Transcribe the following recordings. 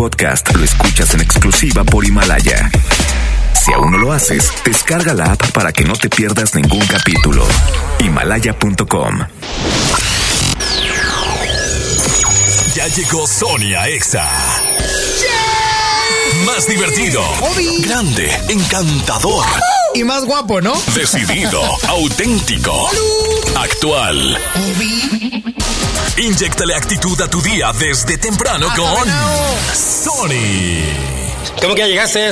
podcast lo escuchas en exclusiva por Himalaya. Si aún no lo haces, descarga la app para que no te pierdas ningún capítulo. Himalaya.com. Ya llegó Sonia Exa. Más divertido, grande, encantador Y más guapo, ¿no? Decidido, auténtico, actual. Inyectale actitud a tu día desde temprano con Sony. ¿Cómo que ya llegaste?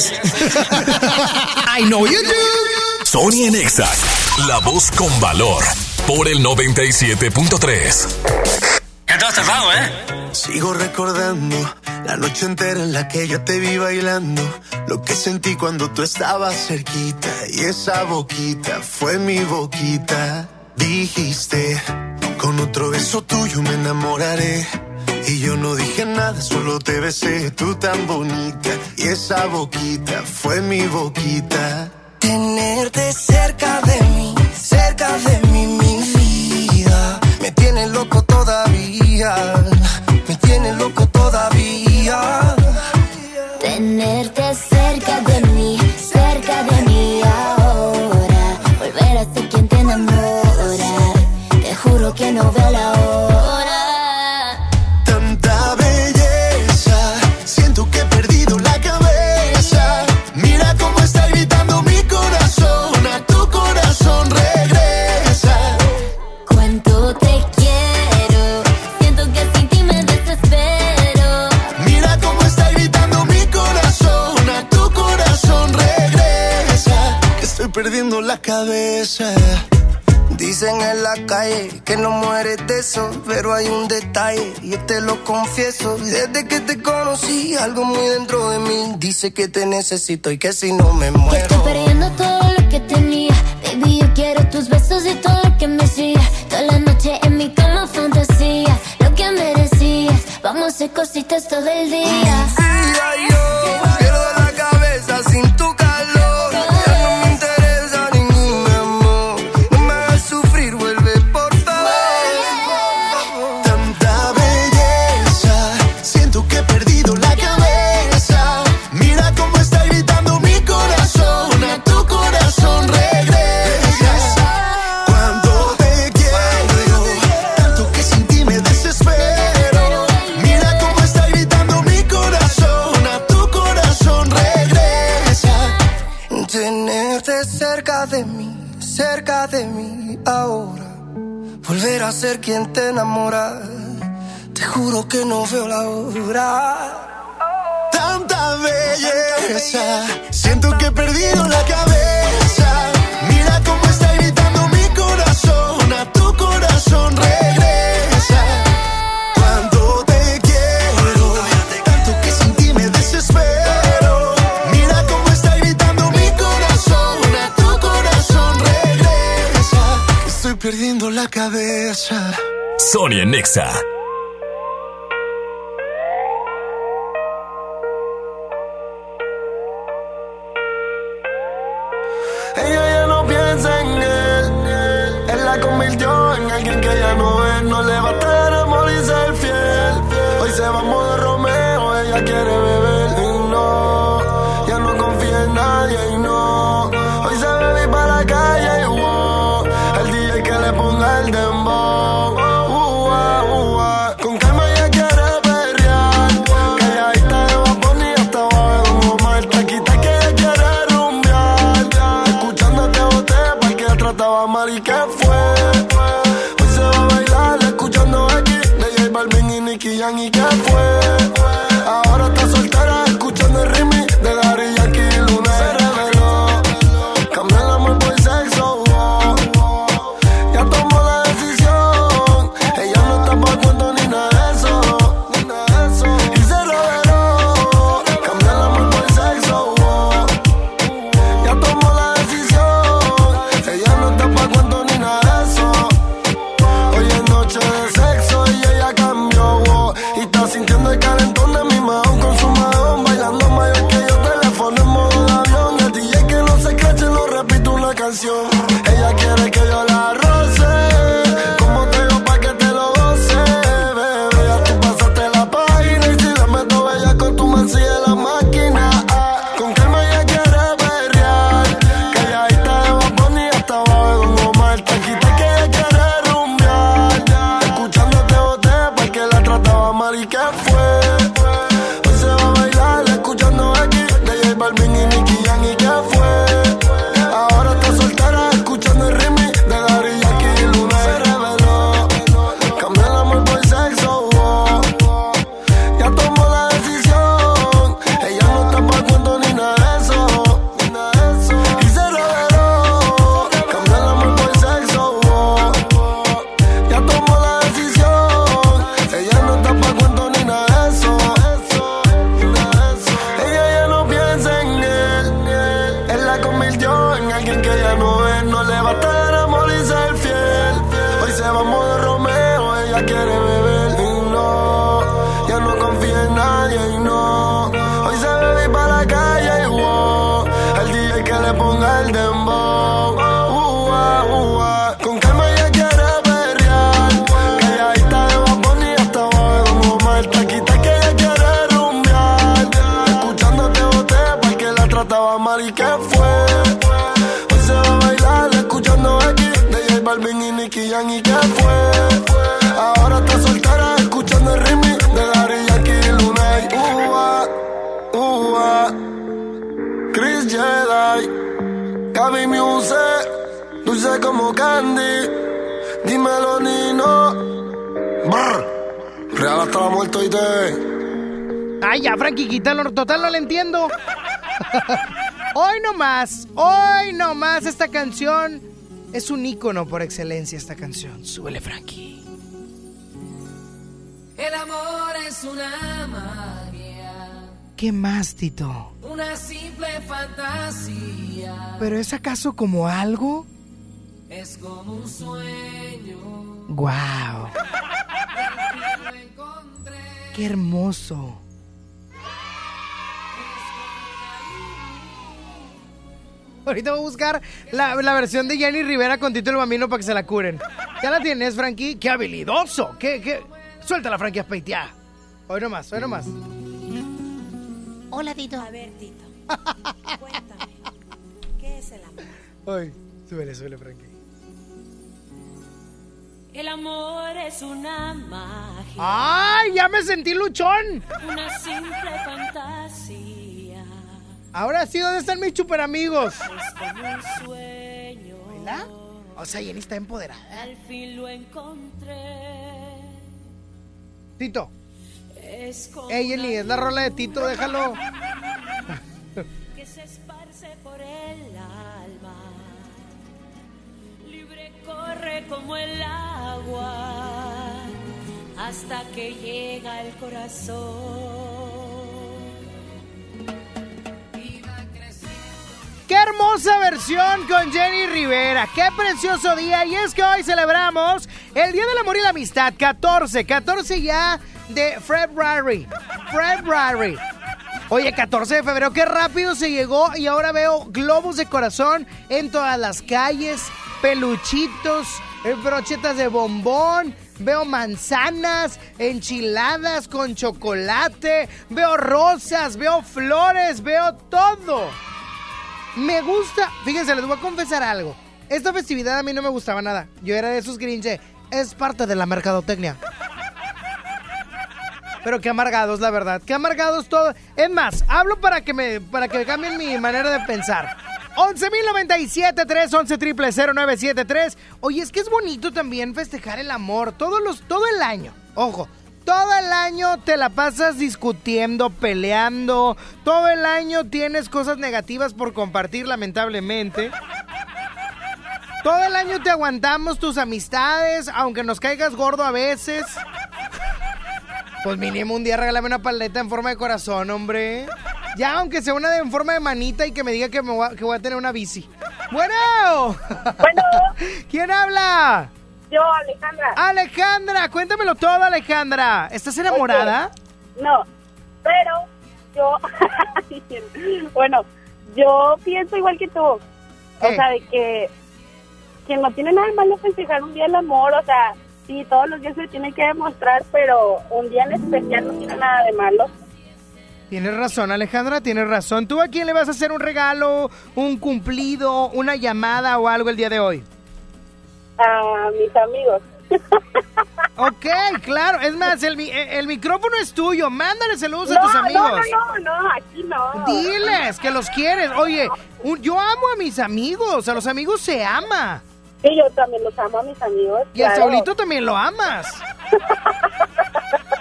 I know you do. Sony en Exa, la voz con valor, por el 97.3. ¿Qué te has tardado, eh? Sigo recordando la noche entera en la que yo te vi bailando. Lo que sentí cuando tú estabas cerquita. Y esa boquita fue mi boquita. Dijiste, con otro beso tuyo me enamoraré. Y yo no dije nada, solo te besé, tú tan bonita. Y esa boquita fue mi boquita. Tenerte cerca de mí, cerca de mí, mi vida. Me tiene loco todavía, tiene loco todavía. Tenerte cerca de mí, cerca de mí ahora. Volver a ser quien te enamora. Te juro que no perdiendo la cabeza. Dicen en la calle que no mueres de eso, pero hay un detalle, y yo te lo confieso. Desde que te conocí, algo muy dentro de mí dice que te necesito y que si no me Que estoy muero. perdiendo todo lo que tenía. Baby, yo quiero tus besos y todo lo que me hacía. Toda la noche en mi cama fantasía. Lo que merecías. Vamos a hacer cositas todo el día. Yo ser quien te enamora. Te juro que no veo la hora. Tanta belleza, siento que he perdido la cabeza. Mira cómo está gritando mi corazón, a tu corazón regresa. Perdiendo la cabeza. Sony en Exa. Ella ya no piensa en él. Él la convirtió en alguien que ya no es. No le va a tener amor y ser fiel. Hoy se va a modo Romeo. Ella quiere beber ícono por excelencia esta canción. Súbele, Frankie. El amor es una magia, ¿Qué más, Tito? una simple fantasía. ¿Pero es acaso como algo? Es como un sueño. ¡Guau! Encontré. ¡Qué hermoso! Ahorita voy a buscar la, la versión de Jenny Rivera con Tito el Bambino para que se la curen. ¿Ya la tienes, Frankie? ¡Qué habilidoso! ¡Qué, qué! Suéltala, Frankie, Aspeitiá. Hoy nomás, hoy nomás. Hola, Tito. A ver, Tito. Cuéntame. ¿Qué es el amor? Hoy. Súbele, súbele, Frankie. El amor es una magia, ¡Ay! ¡Ya me sentí luchón! una simple. Ahora sí, ¿dónde están mis super amigos? Es como un sueño. ¿Verdad? O sea, Jenny está empoderada. Al fin lo encontré. Tito. Es como Ey, Jenny, es la rola de Tito, déjalo. que se esparce por el alma. Libre corre como el agua hasta que llega al corazón. ¡Qué hermosa versión con Jenny Rivera! ¡Qué precioso día! Y es que hoy celebramos el Día del Amor y la Amistad, 14, 14 ya de February. February. Oye, 14 de febrero, qué rápido se llegó y ahora veo globos de corazón en todas las calles, peluchitos, eh, brochetas de bombón, veo manzanas, enchiladas con chocolate, veo rosas, veo flores, veo todo. Me gusta, fíjense, les voy a confesar algo. Esta festividad a mí no me gustaba nada. Yo era de esos grinche. Es parte de la mercadotecnia. Pero qué amargados, la verdad. Qué amargados todo. Es más, hablo para que me, para que cambien mi manera de pensar. 11.097.3, 11.000.973. Oye, es que es bonito también festejar el amor. Todos los, todo el año. Ojo, todo el año te la pasas discutiendo, peleando. Todo el año tienes cosas negativas por compartir, lamentablemente. Todo el año te aguantamos tus amistades, aunque nos caigas gordo a veces. Pues mínimo un día regálame una paleta en forma de corazón, hombre. Ya, aunque sea una de, en forma de manita y que me diga que, me voy, a, que voy a tener una bici. Bueno. Bueno. ¿Quién habla? Yo, Alejandra. Alejandra, cuéntamelo todo, Alejandra. ¿Estás enamorada? No, pero yo, bueno, yo pienso igual que tú. O sea, de que, que no tiene nada de malo festejar un día el amor, o sea, sí, todos los días se tiene que demostrar, pero un día en especial no tiene nada de malo. Tienes razón, Alejandra, tienes razón. ¿Tú a quién le vas a hacer un regalo, un cumplido, una llamada o algo el día de hoy? A mis amigos. Ok, claro. Es más, el, mi- el micrófono es tuyo. Mándale saludos a tus amigos. no, no, no, aquí no. Diles que los quieres. Oye, un- yo amo a mis amigos. A los amigos se ama. Sí, yo también los amo a mis amigos. Y a. Saulito también lo amas.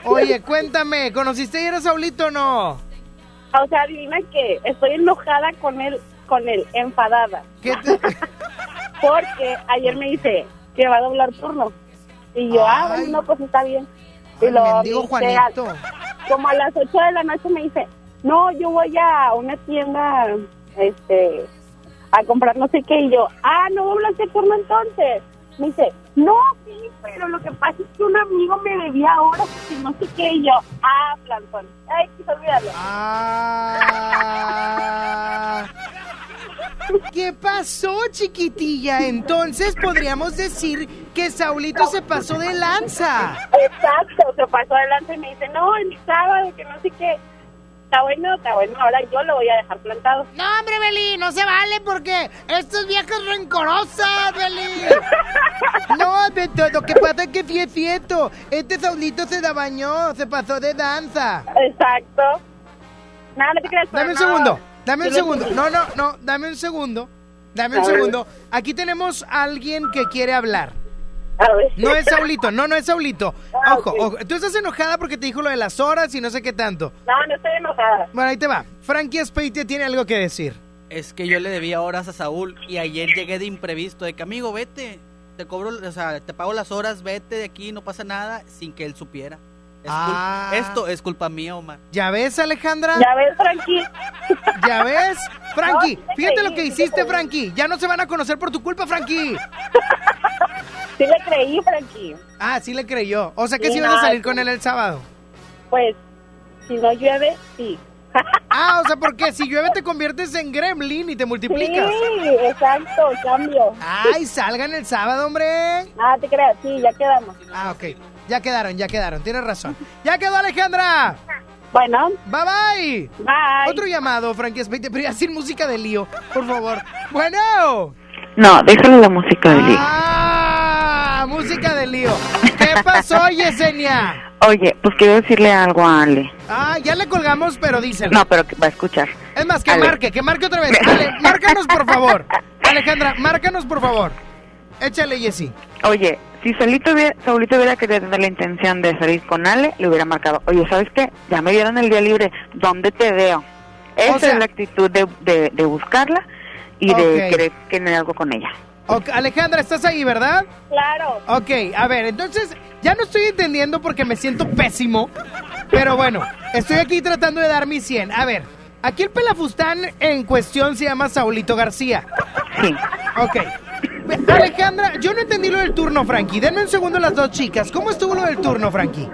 Oye, cuéntame, ¿conociste ayer a Saulito o no? O sea, adivina que estoy enojada con él, con él, enfadada. ¿Qué te- Porque ayer me dice que va a doblar turno. Y yo, ah, Ay. bueno, no, pues está bien. Y me dice, Juanito. a- como a las 8 de la noche me dice, no, yo voy a una tienda, este, a comprar no sé qué. Y yo, ah, no doblaste turno entonces. Me dice, no, sí, pero lo que pasa es que un amigo me debía ahora, que no sé qué. Y yo, ah, plantón. Ay, quise olvidarlo. Ah. ¿Qué pasó, chiquitilla? Entonces podríamos decir que Saulito se pasó de lanza. Exacto, se pasó adelante y me dice, no, el sábado, que no sé qué. está bueno, está bueno. Ahora yo lo voy a dejar plantado. No, hombre, Beli, no se vale porque estas viejas rencorosas, Beli. No, Beto, lo que pasa es que sí es cierto. Este Saulito se la bañó, se pasó de danza. Exacto. Nada, no te creas. Dame un no. segundo, dame un segundo. No, no, no, dame un segundo. Dame un A ver. segundo. Aquí tenemos a alguien que quiere hablar. A ver. No es Saulito, no, no es Saulito. Ah, Ojo, ojo. Tú estás enojada porque te dijo lo de las horas y no sé qué tanto. No, no estoy enojada. Bueno, ahí te va. Frankie Speite tiene algo que decir. Es que yo le debía horas a Saúl y ayer llegué de imprevisto, de que amigo, vete, te cobro, o sea, te pago las horas, vete de aquí, no pasa nada, sin que él supiera. Es Ah. esto es culpa mía, Omar. ¿Ya ves, Alejandra? Ya ves, Frankie. ¿Ya ves? Frankie, No, sí te fíjate creí, lo que sí hiciste. Frankie. Ya no se van a conocer por tu culpa, Frankie. Sí le creí, Frankie. Ah, sí le creyó. O sea que Sí, sí vas a salir con él el sábado. Pues, si no llueve, sí. Ah, o sea, porque si llueve te conviertes en gremlin y te multiplicas. Sí, exacto, cambio. Ay, salgan el sábado, hombre. Ah, te creas, sí, ya quedamos. Ah, ok. Ya quedaron, ya quedaron. Tienes razón. Ya quedó, Alejandra. Bueno, Bye, bye. bye. Otro llamado, Frankie Speite, pero ya sin música de lío, por favor. Bueno. No, déjale la música de lío. Ah, música de lío. ¿Qué pasó, Yesenia? Oye, pues quiero decirle algo a Ale. Ah, ya le colgamos, pero díselo. No, pero que va a escuchar. Es más, que Ale. marque, que marque otra vez. Ale, márcanos, por favor. Alejandra, márcanos, por favor. Échale, Jessy. Oye, si Saulito hubiera, Saulito hubiera querido tener la intención de salir con Ale, le hubiera marcado. Oye, ¿sabes qué? Ya me dieron el día libre. ¿Dónde te veo? Esa sea- es la actitud de, de, de buscarla y de querer tener algo con ella. Ok, Alejandra, ¿estás ahí, verdad? Claro. Ok, a ver, entonces ya no estoy entendiendo porque me siento pésimo. Pero bueno, estoy aquí tratando de dar mi 100. A ver, aquí el pelafustán en cuestión se llama Saulito García. Sí. Ok. Alejandra, yo no entendí lo del turno, Frankie. Denme un segundo las dos chicas. ¿Cómo estuvo lo del turno, Frankie?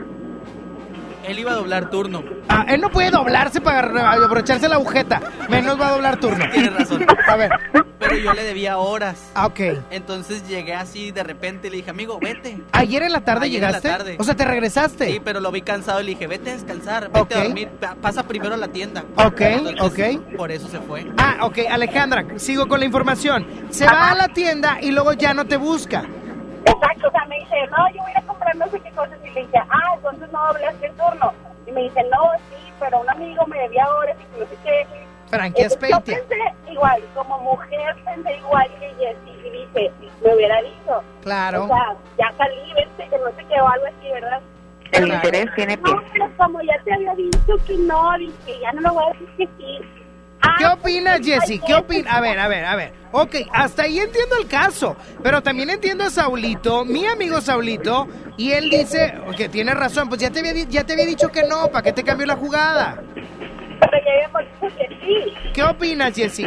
Él iba a doblar turno. Ah, él no puede doblarse para abrocharse la agujeta. Menos va a doblar turno. Tienes razón. A ver. Pero yo le debía horas. Ah, ok. Entonces llegué así de repente y le dije, amigo, vete. ¿Ayer en la tarde Ayer en la llegaste? tarde. O sea, ¿te regresaste? Sí, pero lo vi cansado y le dije, vete a descansar, vete a dormir, pa- pasa primero a la tienda. Ok, Entonces, ok. Por eso se fue. Ah, ok, Alejandra, sigo con la información. Se va a la tienda y luego ya no te busca. Exacto, o sea, me dice, no, yo voy a comprar no sé qué cosas. Y le dije, ah, entonces no doblaste el turno. Y me dice, no, sí, pero un amigo me debía horas y que no sé qué. Frankie Entonces, yo pensé igual, como mujer pensé igual que Jessy y dije, me hubiera dicho. Claro. O sea, ya salí, vente, que no sé qué o algo así, ¿verdad? El interés tiene pie. No, pero como ya te había dicho que no, dije, ya no le voy a decir que sí. ¿Qué opinas, Jessy? ¿Qué opinas? A ver, a ver, a ver. Ok, hasta ahí entiendo el caso. Pero también entiendo a Saulito, mi amigo Saulito, y él dice que tiene razón. Pues ya te había, ya te había dicho que no, ¿para qué te cambió la jugada? Pero ya habíamos dicho que sí. ¿Qué opinas, Jessy?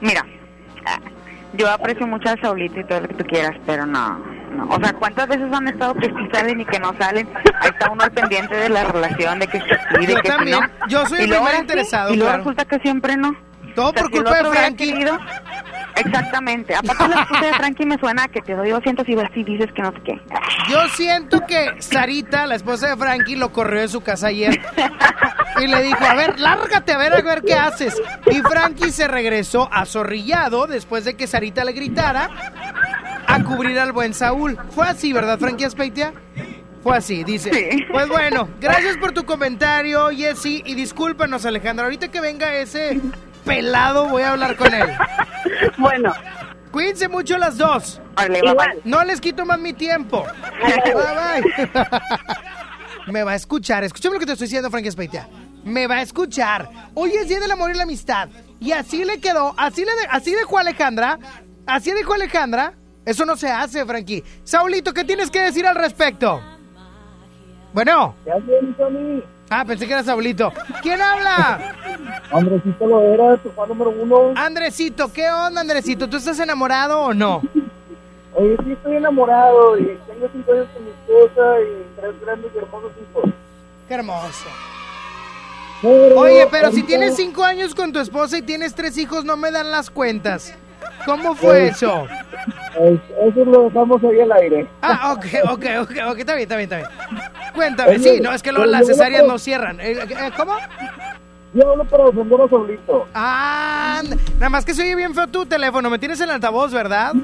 Mira, yo aprecio mucho a Saulito y todo lo que tú quieras, pero no, no. O sea, ¿cuántas veces han estado que sí salen y que no salen? Ahí está uno al pendiente de la relación, de que sí, de Yo que también. no. Yo soy Y el primer sí, interesado, Y luego claro. resulta que siempre no. Todo O sea, por si culpa de Frankie. querido- Exactamente. Aparte la excusa de Frankie me suena a que te doy 200 y vas y dices que no sé qué. Yo siento que Sarita, la esposa de Frankie, lo corrió de su casa ayer. Y le dijo, a ver, lárgate a ver a ver qué haces. Y Frankie se regresó azorrillado después de que Sarita le gritara a cubrir al buen Saúl. Fue así, ¿verdad, Frankie Aspeitia? Fue así, dice. Sí. Pues bueno, gracias por tu comentario, Jessy. Y discúlpanos, Alejandra. Ahorita que venga ese pelado, voy a hablar con él. Bueno, Cuídense mucho las dos. Bye, Igual. bye. No les quito más mi tiempo. Bye, bye. Me va a escuchar. Escúchame lo que te estoy diciendo, Frankie Speitia. Me va a escuchar. Hoy es Día del Amor y la Amistad. Y así le quedó. Así, le de- así dejó Alejandra. Así dejó Alejandra. Eso no se hace, Frankie. Saulito, ¿qué tienes que decir al respecto? Bueno. Ah, pensé que era Saulito. ¿Quién habla? Andresito lo era, tu fan número uno. Andresito, ¿qué onda, Andresito? ¿Tú estás enamorado o no? Oye, sí estoy enamorado y tengo cinco años con mi esposa y tres grandes y hermosos hijos. Qué hermoso. Pero Oye, pero si tienes cinco años con tu esposa y tienes tres hijos, no me dan las cuentas. ¿Cómo fue eso? Pues, eso lo dejamos ahí al aire. Ah, ok, ok, ok, ok, está bien, está bien, está bien. Cuéntame, sí, no, es que luego las cesáreas no cierran. Eh, eh, ¿Cómo? Yo hablo para defender a Saulito. Ah, nada más que se oye bien feo tu teléfono. Me tienes en altavoz, ¿verdad?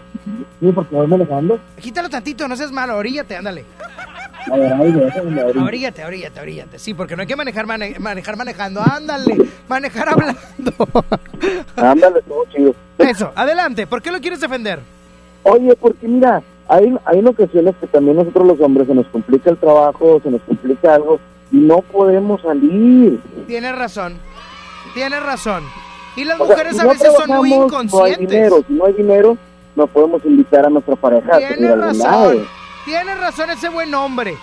Sí, porque voy manejando. Quítalo tantito, no seas malo. Oríllate, ándale. Oríllate, oríllate, oríllate. Sí, porque no hay que manejar, mane- manejar manejando. Ándale, manejar hablando. Ándale, todo chido. Eso, adelante. ¿Por qué lo quieres defender? Oye, porque mira, hay, hay en ocasiones que también nosotros los hombres se nos complica el trabajo, se nos complica algo y no podemos salir. Tienes razón. Tienes razón. Y las O sea, mujeres si a no veces son muy trabajamos, No hay inconscientes. dinero, si no hay dinero, no podemos invitar a nuestra pareja Tienes razón. Tienes razón ese buen hombre.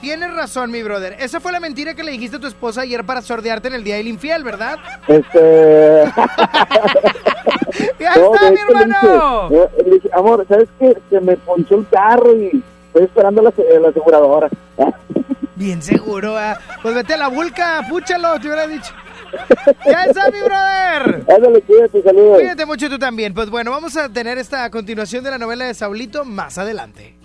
Tienes razón, mi brother. Esa fue la mentira que le dijiste a tu esposa ayer para sordearte en el día del infiel, ¿verdad? Este. ¡Ya No, está, mi le hermano! dije, eh, le dije, amor, ¿sabes qué? Se me ponchó el carro y estoy esperando la, la aseguradora. Bien seguro, ah. Pues vete a la vulca, púchalo, te hubiera dicho. ¡Ya está, mi brother! Ándale, cuídate, saludos. Cuídate mucho tú también. Pues bueno, vamos a tener esta continuación de la novela de Saulito más adelante.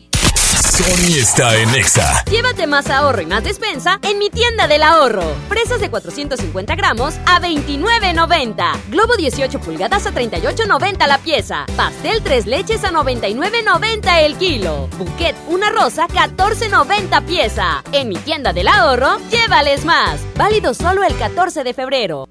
Sony está en Exa. Llévate más ahorro y más despensa en mi tienda del ahorro. Fresas de 450 gramos a 29.90. Globo 18 pulgadas a 38.90 la pieza. Pastel 3 leches a 99.90 el kilo. Bouquet una rosa 14.90 pieza. En mi tienda del ahorro, llévales más. Válido solo el 14 de febrero.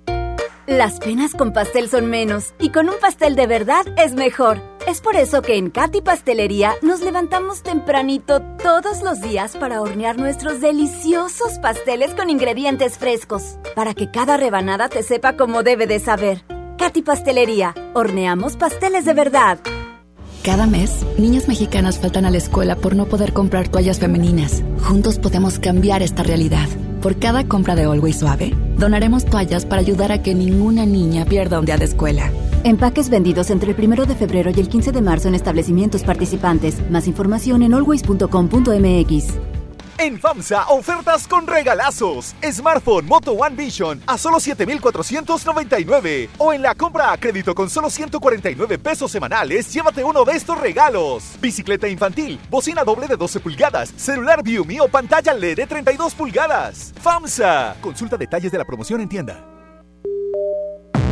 Las penas con pastel son menos y con un pastel de verdad es mejor. Es por eso que en Katy Pastelería nos levantamos tempranito todos los días para hornear nuestros deliciosos pasteles con ingredientes frescos, para que cada rebanada te sepa como debe de saber. Katy Pastelería, horneamos pasteles de verdad. Cada mes, niñas mexicanas faltan a la escuela por no poder comprar toallas femeninas. Juntos podemos cambiar esta realidad. Por cada compra de Always Suave, donaremos toallas para ayudar a que ninguna niña pierda un día de escuela. Empaques vendidos entre el 1 de febrero y el 15 de marzo en establecimientos participantes. Más información en always.com.mx. En FAMSA, ofertas con regalazos. Smartphone Moto One Vision a solo 7,499. O en la compra a crédito con solo 149 pesos semanales, llévate uno de estos regalos. Bicicleta infantil, bocina doble de 12 pulgadas, celular Viumi o pantalla LED de 32 pulgadas. FAMSA. Consulta detalles de la promoción en tienda.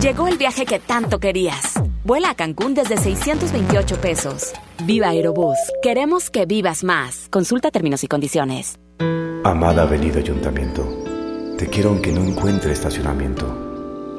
Llegó el viaje que tanto querías. Vuela a Cancún desde 628 pesos. Viva Aerobús. Queremos que vivas más. Consulta términos y condiciones. Amada Avenida Ayuntamiento, te quiero aunque no encuentre estacionamiento.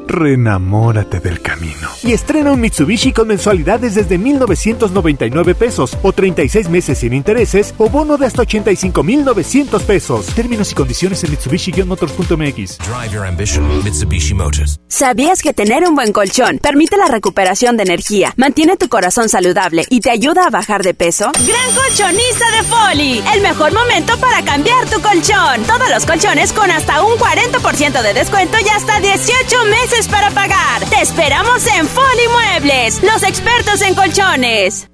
Renamórate del camino. Y estrena un Mitsubishi con mensualidades desde 1,999 pesos o 36 meses sin intereses o bono de hasta 85,900 pesos. Términos y condiciones en Mitsubishi-motors.mx. Drive your ambition, Mitsubishi Motors. ¿Sabías que tener un buen colchón permite la recuperación de energía, mantiene tu corazón saludable y te ayuda a bajar de peso? Gran colchonista de Foli. El mejor momento para cambiar tu colchón. Todos los colchones con hasta un 40% de descuento y hasta 18 meses para pagar. Te esperamos en Foli Muebles, los expertos en colchones.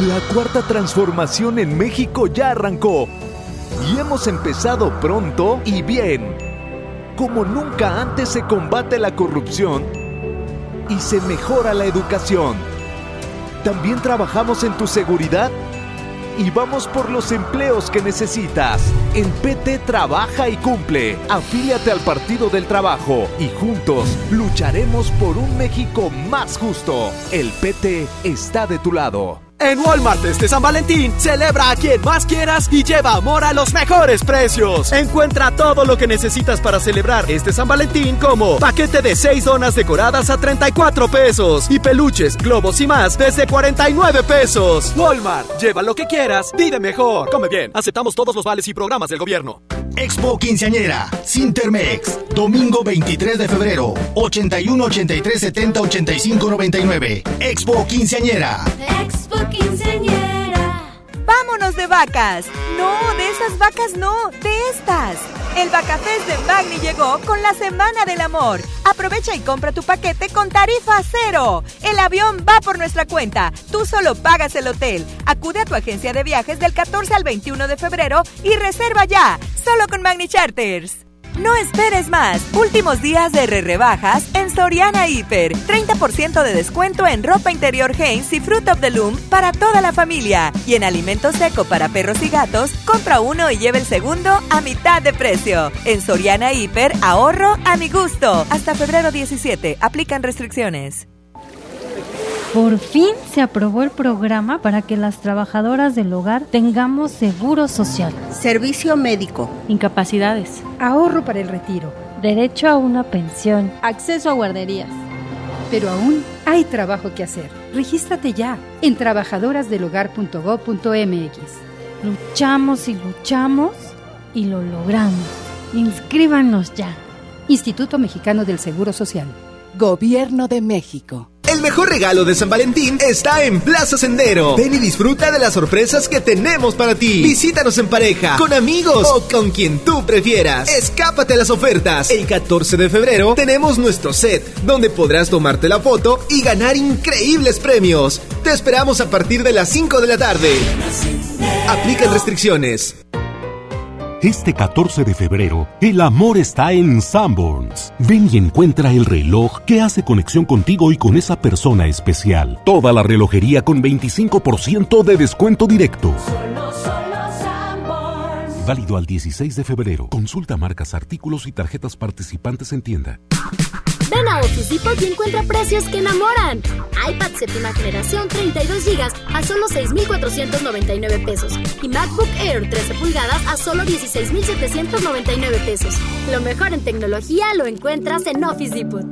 La cuarta transformación en México ya arrancó y hemos empezado pronto y bien. Como nunca antes se combate la corrupción y se mejora la educación. También trabajamos en tu seguridad y vamos por los empleos que necesitas. En PT trabaja y cumple. Afíliate al Partido del Trabajo y juntos lucharemos por un México más justo. El PT está de tu lado. En Walmart este San Valentín, celebra a quien más quieras y lleva amor a los mejores precios. Encuentra todo lo que necesitas para celebrar este San Valentín como paquete de 6 donas decoradas a 34 pesos y peluches, globos y más desde 49 pesos. Walmart, lleva lo que quieras, vive mejor. Come bien, aceptamos todos los vales y programas del gobierno. Expo Quinceañera, Sintermex, domingo 23 de febrero, 81 83 70 85 99. Expo Quinceañera. Expo Quinceañera. ¡Vámonos de vacas! No, de esas vacas no, de estas. El Vacafest de Magni llegó con la Semana del Amor. Aprovecha y compra tu paquete con tarifa cero. El avión va por nuestra cuenta. Tú solo pagas el hotel. Acude a tu agencia de viajes del 14 al 21 de febrero y reserva ya. Solo con Magni Charters. No esperes más. Últimos días de re rebajas en Soriana Hiper. 30% de descuento en ropa interior Hanes y Fruit of the Loom para toda la familia. Y en alimento seco para perros y gatos, compra uno y lleve el segundo a mitad de precio. En Soriana Hiper, ahorro a mi gusto. Hasta febrero 17. Aplican restricciones. Por fin se aprobó el programa para que las trabajadoras del hogar tengamos seguro social, servicio médico, incapacidades, ahorro para el retiro, derecho a una pensión, acceso a guarderías. Pero aún hay trabajo que hacer. Regístrate ya en trabajadorasdelhogar.gov.mx. Luchamos y luchamos y lo logramos. Inscríbanos ya. Instituto Mexicano del Seguro Social. Gobierno de México. El mejor regalo de San Valentín está en Plaza Sendero. Ven y disfruta de las sorpresas que tenemos para ti. Visítanos en pareja, con amigos o con quien tú prefieras. Escápate a las ofertas. El 14 de febrero tenemos nuestro set, donde podrás tomarte la foto y ganar increíbles premios. Te esperamos a partir de las 5 de la tarde. Aplican restricciones. Este 14 de febrero, el amor está en Sanborns. Ven y encuentra el reloj que hace conexión contigo y con esa persona especial. Toda la relojería con 25% de descuento directo. Válido al 16 de febrero. Consulta marcas, artículos y tarjetas participantes en tienda. Ven a Office Depot y encuentra precios que enamoran. iPad séptima generación 32 GB a solo 6,499 pesos. Y MacBook Air 13 pulgadas a solo 16,799 pesos. Lo mejor en tecnología lo encuentras en Office Depot.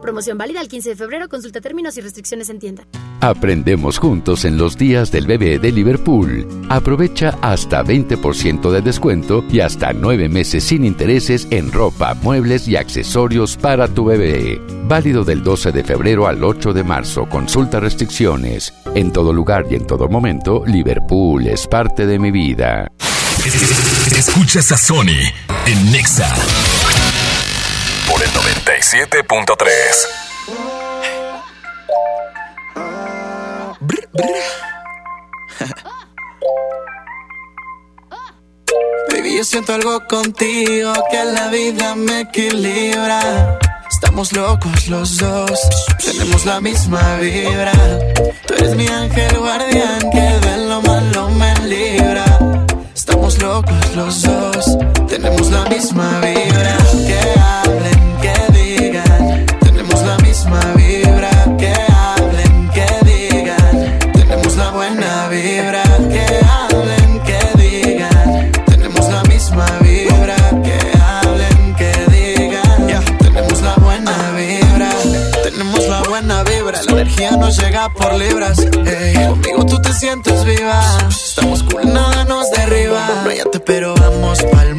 Promoción válida el 15 de febrero. Consulta términos y restricciones en tienda. Aprendemos juntos en los días del bebé de Liverpool. Aprovecha hasta 20% de descuento y hasta 9 meses sin intereses en ropa, muebles y accesorios para tu bebé. Válido del 12 de febrero al 8 de marzo. Consulta restricciones. En todo lugar y en todo momento, Liverpool es parte de mi vida. Escuchas a Sony en Nexa por el 97.3. Baby, yo siento algo contigo que la vida me equilibra. Estamos locos los dos, tenemos la misma vibra. Tú eres mi ángel guardián que de lo malo me libra. Estamos locos los dos, tenemos la misma vibra. Por libras. ey. Conmigo tú te sientes viva. Estamos cool, nada nos derriba. Váyate, pero vamos pa'l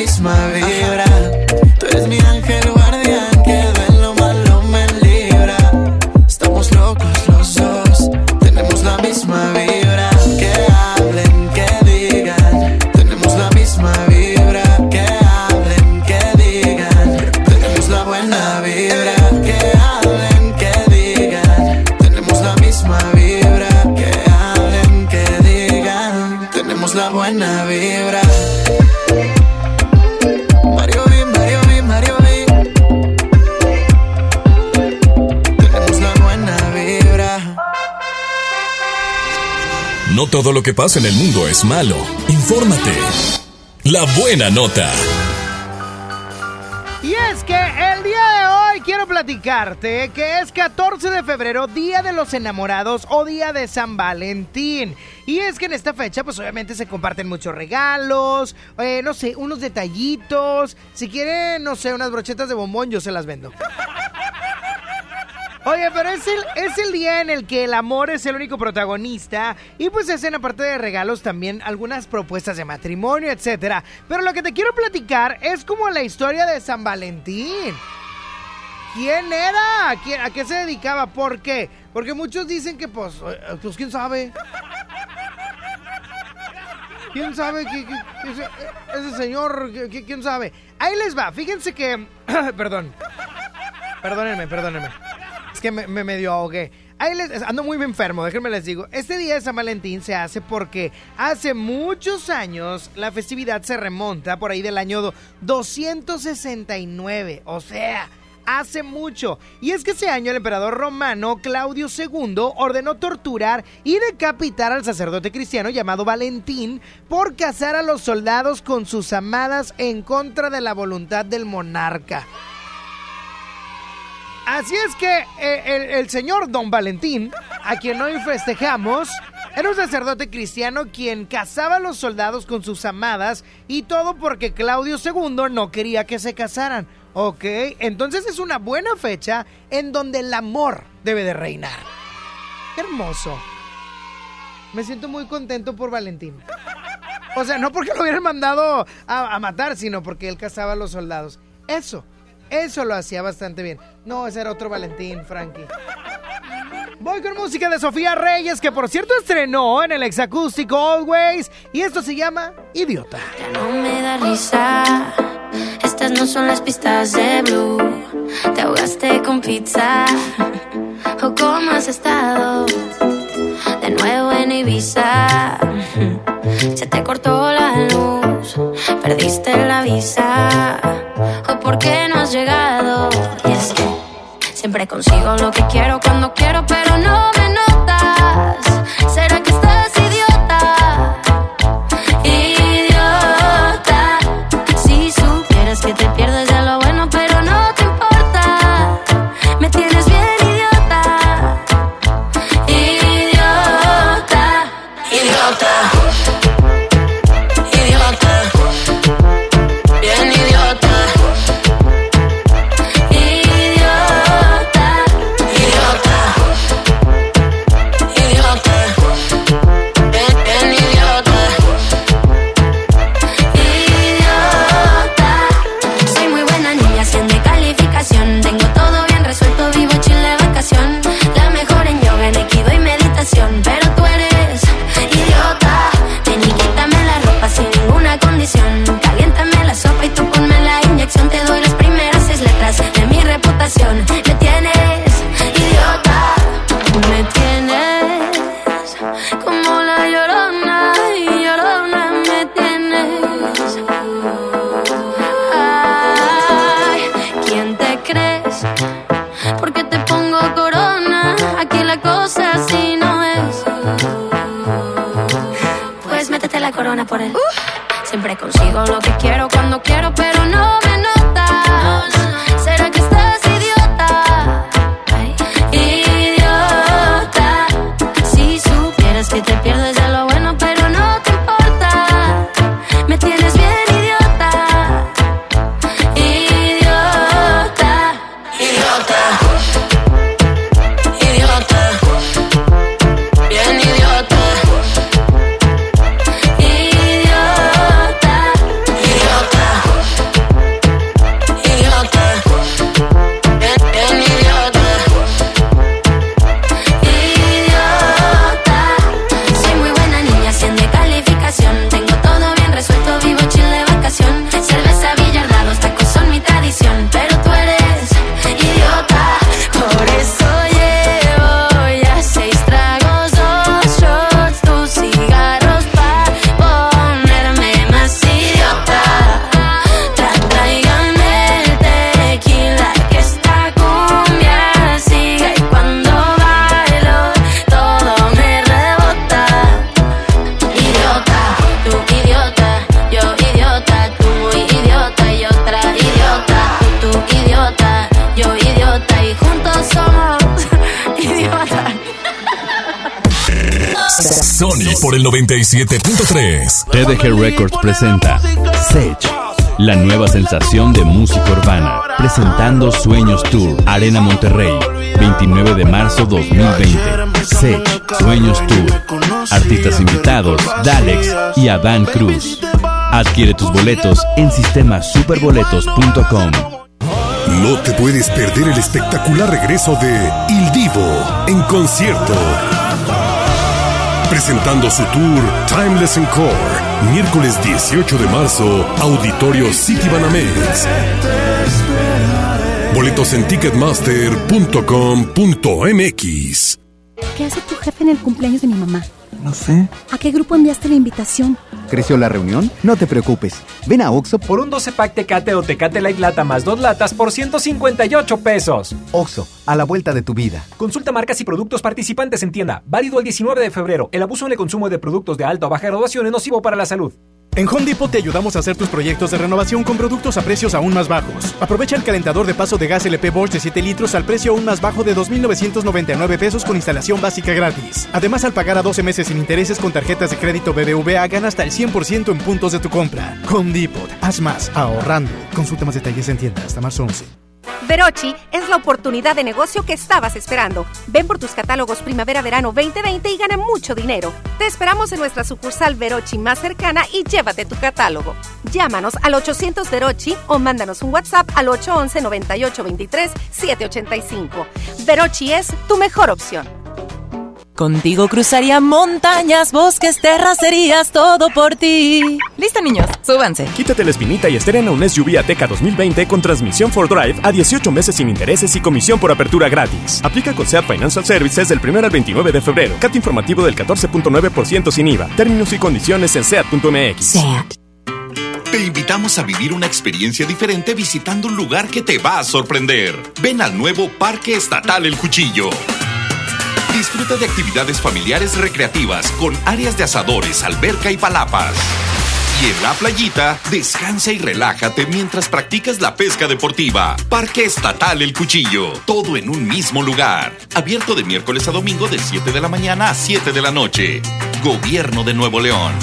misma vibra. Pasa en el mundo es malo. Infórmate. la buena nota. Y es que el día de hoy quiero platicarte que es 14 de febrero, Día de los Enamorados o Día de San Valentín. Y es que en esta fecha, pues obviamente se comparten muchos regalos, eh, no sé, unos detallitos. Si quieren, no sé, unas brochetas de bombón, yo se las vendo. Oye, pero es el, es el día en el que el amor es el único protagonista y pues se hacen aparte de regalos también algunas propuestas de matrimonio, etcétera. Pero lo que te quiero platicar es como la historia de San Valentín. ¿Quién era? ¿A qué se dedicaba? ¿Por qué? Porque muchos dicen que pues, eh, pues quién sabe. ¿Quién sabe ese, señor, quién sabe? Ahí les va, fíjense que, perdón, perdónenme, perdónenme. Que me, me medio ahogué. Ahí ando muy enfermo, déjenme les digo. Este día de San Valentín se hace porque hace muchos años la festividad se remonta por ahí del año 269. O sea, hace mucho. Y es que ese año el emperador romano Claudio II ordenó torturar y decapitar al sacerdote cristiano llamado Valentín por casar a los soldados con sus amadas en contra de la voluntad del monarca. Así es que eh, el, señor Don Valentín, a quien hoy festejamos, era un sacerdote cristiano quien casaba a los soldados con sus amadas y todo porque Claudio II no quería que se casaran. Ok, entonces es una buena fecha en donde el amor debe de reinar. Qué hermoso. Me siento muy contento por Valentín. O sea, no porque lo hubieran mandado a, a matar, sino porque él casaba a los soldados. Eso, eso lo hacía bastante bien. No, ese era otro Valentín, Frankie. Voy con música de Sofía Reyes, que por cierto estrenó en el exacústico Always. Y esto se llama Idiota. Ya no me da risa. Estas no son las pistas de Blue. Te ahogaste con pizza. ¿O cómo has estado? De nuevo en Ibiza. Se te cortó la. Perdiste la visa. ¿O por qué no has llegado? Y es que siempre consigo lo que quiero cuando quiero, pero no me notas. ¿Será Que Sony por el 97.3. TDG Records presenta Sage, la nueva sensación de música urbana. Presentando Sueños Tour, Arena Monterrey, 29 de marzo 2020. Sage, Sueños Tour. Artistas invitados, Dalex y Adán Cruz. Adquiere tus boletos en sistemasuperboletos.com. No te puedes perder el espectacular regreso de Il Divo en concierto. Presentando su tour Timeless Encore, miércoles 18 de marzo, Auditorio City Banamex. Boletos en ticketmaster.com.mx. ¿Qué hace tu jefe en el cumpleaños de mi mamá? No sé. ¿A qué grupo enviaste la invitación? ¿Creció la reunión? No te preocupes. Ven a Oxo por un 12 pack Tecate o Tecate Light Lata más dos latas por 158 pesos. Oxo, a la vuelta de tu vida. Consulta marcas y productos participantes en tienda. Válido el 19 de febrero. El abuso en el consumo de productos de alta o baja graduación es nocivo para la salud. En Home Depot te ayudamos a hacer tus proyectos de renovación con productos a precios aún más bajos. Aprovecha el calentador de paso de gas LP Bosch de 7 litros al precio aún más bajo de 2.999 pesos con instalación básica gratis. Además, al pagar a 12 meses sin intereses con tarjetas de crédito BBVA, gana hasta el 100% en puntos de tu compra. Home Depot, haz más, ahorrando. Consulta más detalles en tienda hasta marzo 11. Verochi es la oportunidad de negocio que estabas esperando. Ven por tus catálogos Primavera-Verano 2020 y gana mucho dinero. Te esperamos en nuestra sucursal Verochi más cercana y llévate tu catálogo. Llámanos al 800 Verochi o mándanos un WhatsApp al 811 9823 785. Verochi es tu mejor opción. Contigo cruzaría montañas, bosques, terracerías, todo por ti. Listo, niños, súbanse. Quítate la espinita y estrena un SUV Ateca 2020 con transmisión for drive a 18 meses sin intereses y comisión por apertura gratis. Aplica con SEAT Financial Services del 1 al 29 de febrero. Cat informativo del 14.9% sin IVA. Términos y condiciones en SEAT.mx. SEAT. Te invitamos a vivir una experiencia diferente visitando un lugar que te va a sorprender. Ven al nuevo Parque Estatal El Cuchillo. Disfruta de actividades familiares recreativas con áreas de asadores, alberca y palapas. Y en la playita, descansa y relájate mientras practicas la pesca deportiva. Parque Estatal El Cuchillo. Todo en un mismo lugar. Abierto de miércoles a domingo de 7 de la mañana a 7 de la noche. Gobierno de Nuevo León.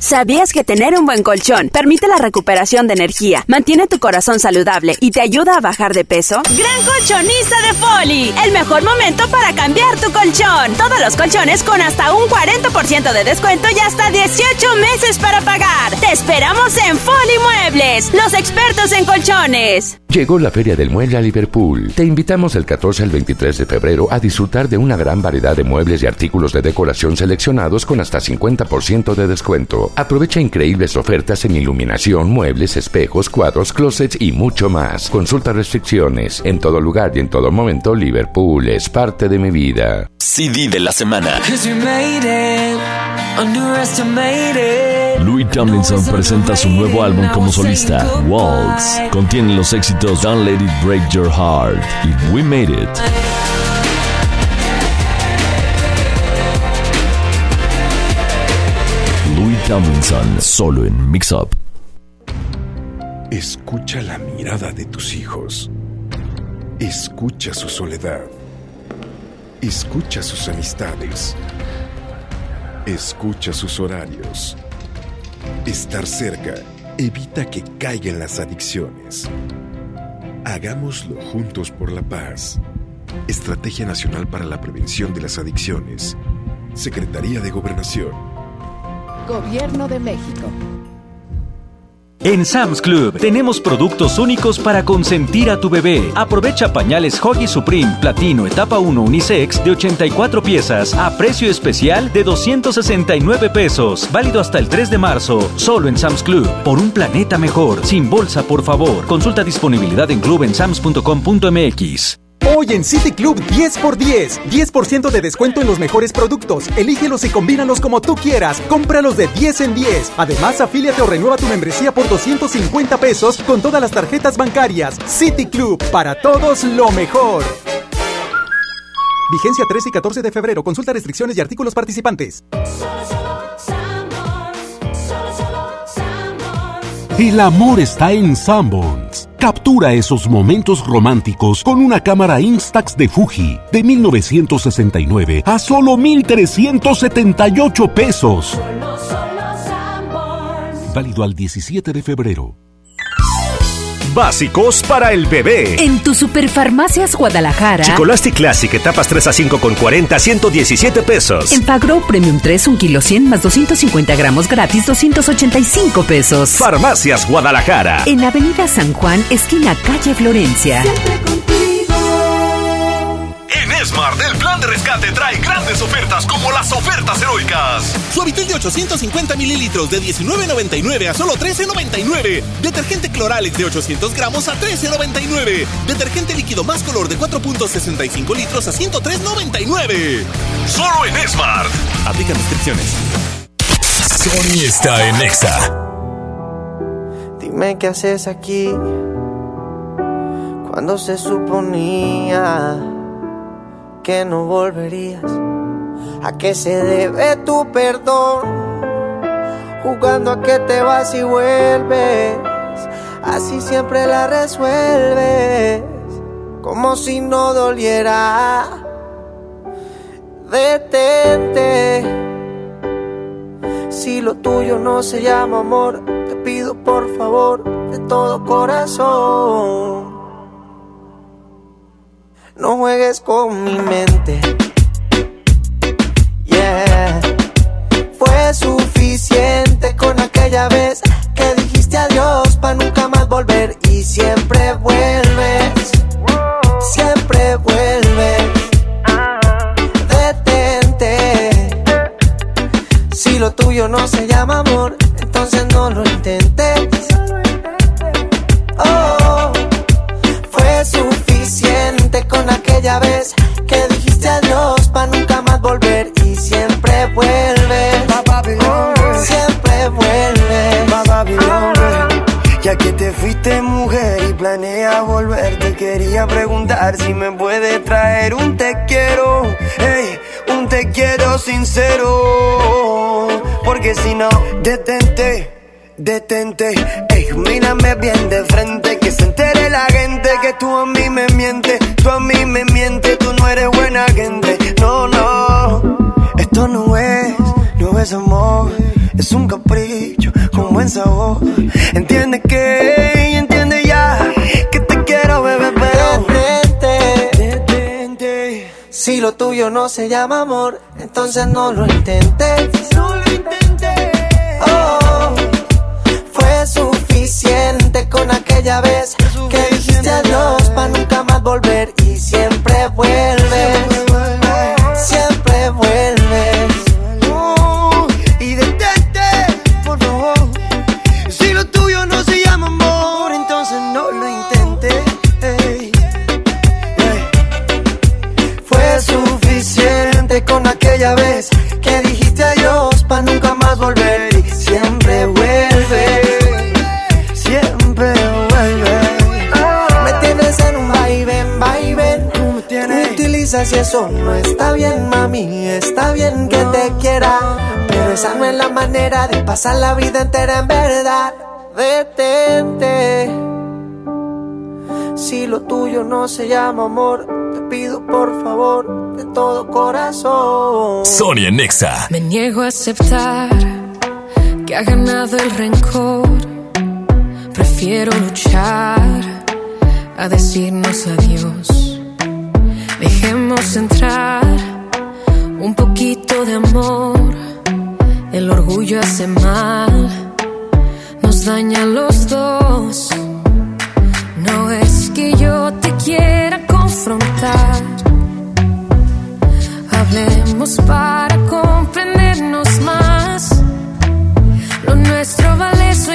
¿Sabías que tener un buen colchón permite la recuperación de energía, mantiene tu corazón saludable y te ayuda a bajar de peso? Gran colchonista de Foli, el mejor momento para cambiar tu colchón. Todos los colchones con hasta un 40% de descuento y hasta 18 meses para pagar. Te esperamos en Foli Muebles, los expertos en colchones. Llegó la Feria del Mueble a Liverpool. Te invitamos el 14 al 23 de febrero a disfrutar de una gran variedad de muebles y artículos de decoración seleccionados con hasta 50% de descuento. Aprovecha increíbles ofertas en iluminación, muebles, espejos, cuadros, closets y mucho más. Consulta restricciones. En todo lugar y en todo momento, Liverpool es parte de mi vida. CD de la semana. Louis Tomlinson presenta su nuevo álbum como solista, Waltz. Contiene los éxitos Don't Let It Break Your Heart y We Made It. Tomlinson, solo en Mix Up. Escucha la mirada de tus hijos. Escucha su soledad. Escucha sus amistades. Escucha sus horarios. Estar cerca evita que caigan las adicciones. Hagámoslo juntos por la paz. Estrategia Nacional para la Prevención de las Adicciones. Secretaría de Gobernación. Gobierno de México. En Sam's Club tenemos productos únicos para consentir a tu bebé. Aprovecha pañales Hoggy Supreme Platino Etapa 1 Unisex de 84 piezas a precio especial de 269 pesos. Válido hasta el 3 de marzo. Solo en Sam's Club. Por un planeta mejor. Sin bolsa, por favor. Consulta disponibilidad en club en sams.com.mx. Hoy en City Club 10x10. 10% de descuento en los mejores productos. Elígelos y combínalos como tú quieras. Cómpralos de 10 en 10. Además, afíliate o renueva tu membresía por 250 pesos con todas las tarjetas bancarias. City Club, para todos lo mejor. Vigencia 13 y 14 de febrero. Consulta restricciones y artículos participantes. El amor está en Sanborns. Captura esos momentos románticos con una cámara Instax de Fuji de 1969 a solo 1,378 pesos. Válido al 17 de febrero. Básicos para el bebé. En tu Superfarmacias Guadalajara. Chicolastic Classic, etapas 3 a 5 con 40, 117 pesos. En Pagro Premium 3, 1 kilo 100 más 250 gramos gratis, 285 pesos. Farmacias Guadalajara. En Avenida San Juan, esquina calle Florencia. En Esmart, el plan de rescate trae grandes ofertas como las ofertas heroicas. Suavitel de 850 mililitros de 19.99 a solo 13.99. Detergente Cloralex de 800 gramos a 13.99. Detergente líquido más color de 4.65 litros a 103.99. Solo en Esmart. Aplican restricciones. Sony está en Exa. Dime qué haces aquí cuando se suponía que no volverías. ¿A qué se debe tu perdón? Jugando a que te vas y vuelves. Así siempre la resuelves. Como si no doliera. Detente. Si lo tuyo no se llama amor, te pido por favor de todo corazón. No juegues con mi mente. Yeah. Fue suficiente con aquella vez que dijiste adiós para nunca más volver y siempre vuelves. Siempre vuelves. Detente. Si lo tuyo no se llama amor, y planeas volver, te quería preguntar si me puede traer un te quiero, hey, un te quiero sincero. Porque si no, detente. Detente, ey, mírame bien de frente, que se entere la gente que tú a mí me mientes, tú a mí me mientes, tú no eres buena gente. No, no, esto no es, no es amor, es un capricho con buen sabor. Entiende que, tuyo no se llama amor, entonces no lo intentes. No lo intentes. Oh, fue suficiente con aquella vez que dijiste adiós para nunca más volver y siempre vuelves. Utilizas y eso no está bien, mami. Está bien que te quiera, pero esa no es la manera de pasar la vida entera en verdad. Detente. Si lo tuyo no se llama amor, te pido por favor de todo corazón. Sony en Exa. Me niego a aceptar que ha ganado el rencor. Prefiero luchar a decirnos adiós. Dejemos entrar un poquito de amor. El orgullo hace mal, nos daña a los dos. No es que yo te quiera confrontar. Hablemos para comprendernos más. Lo nuestro vale eso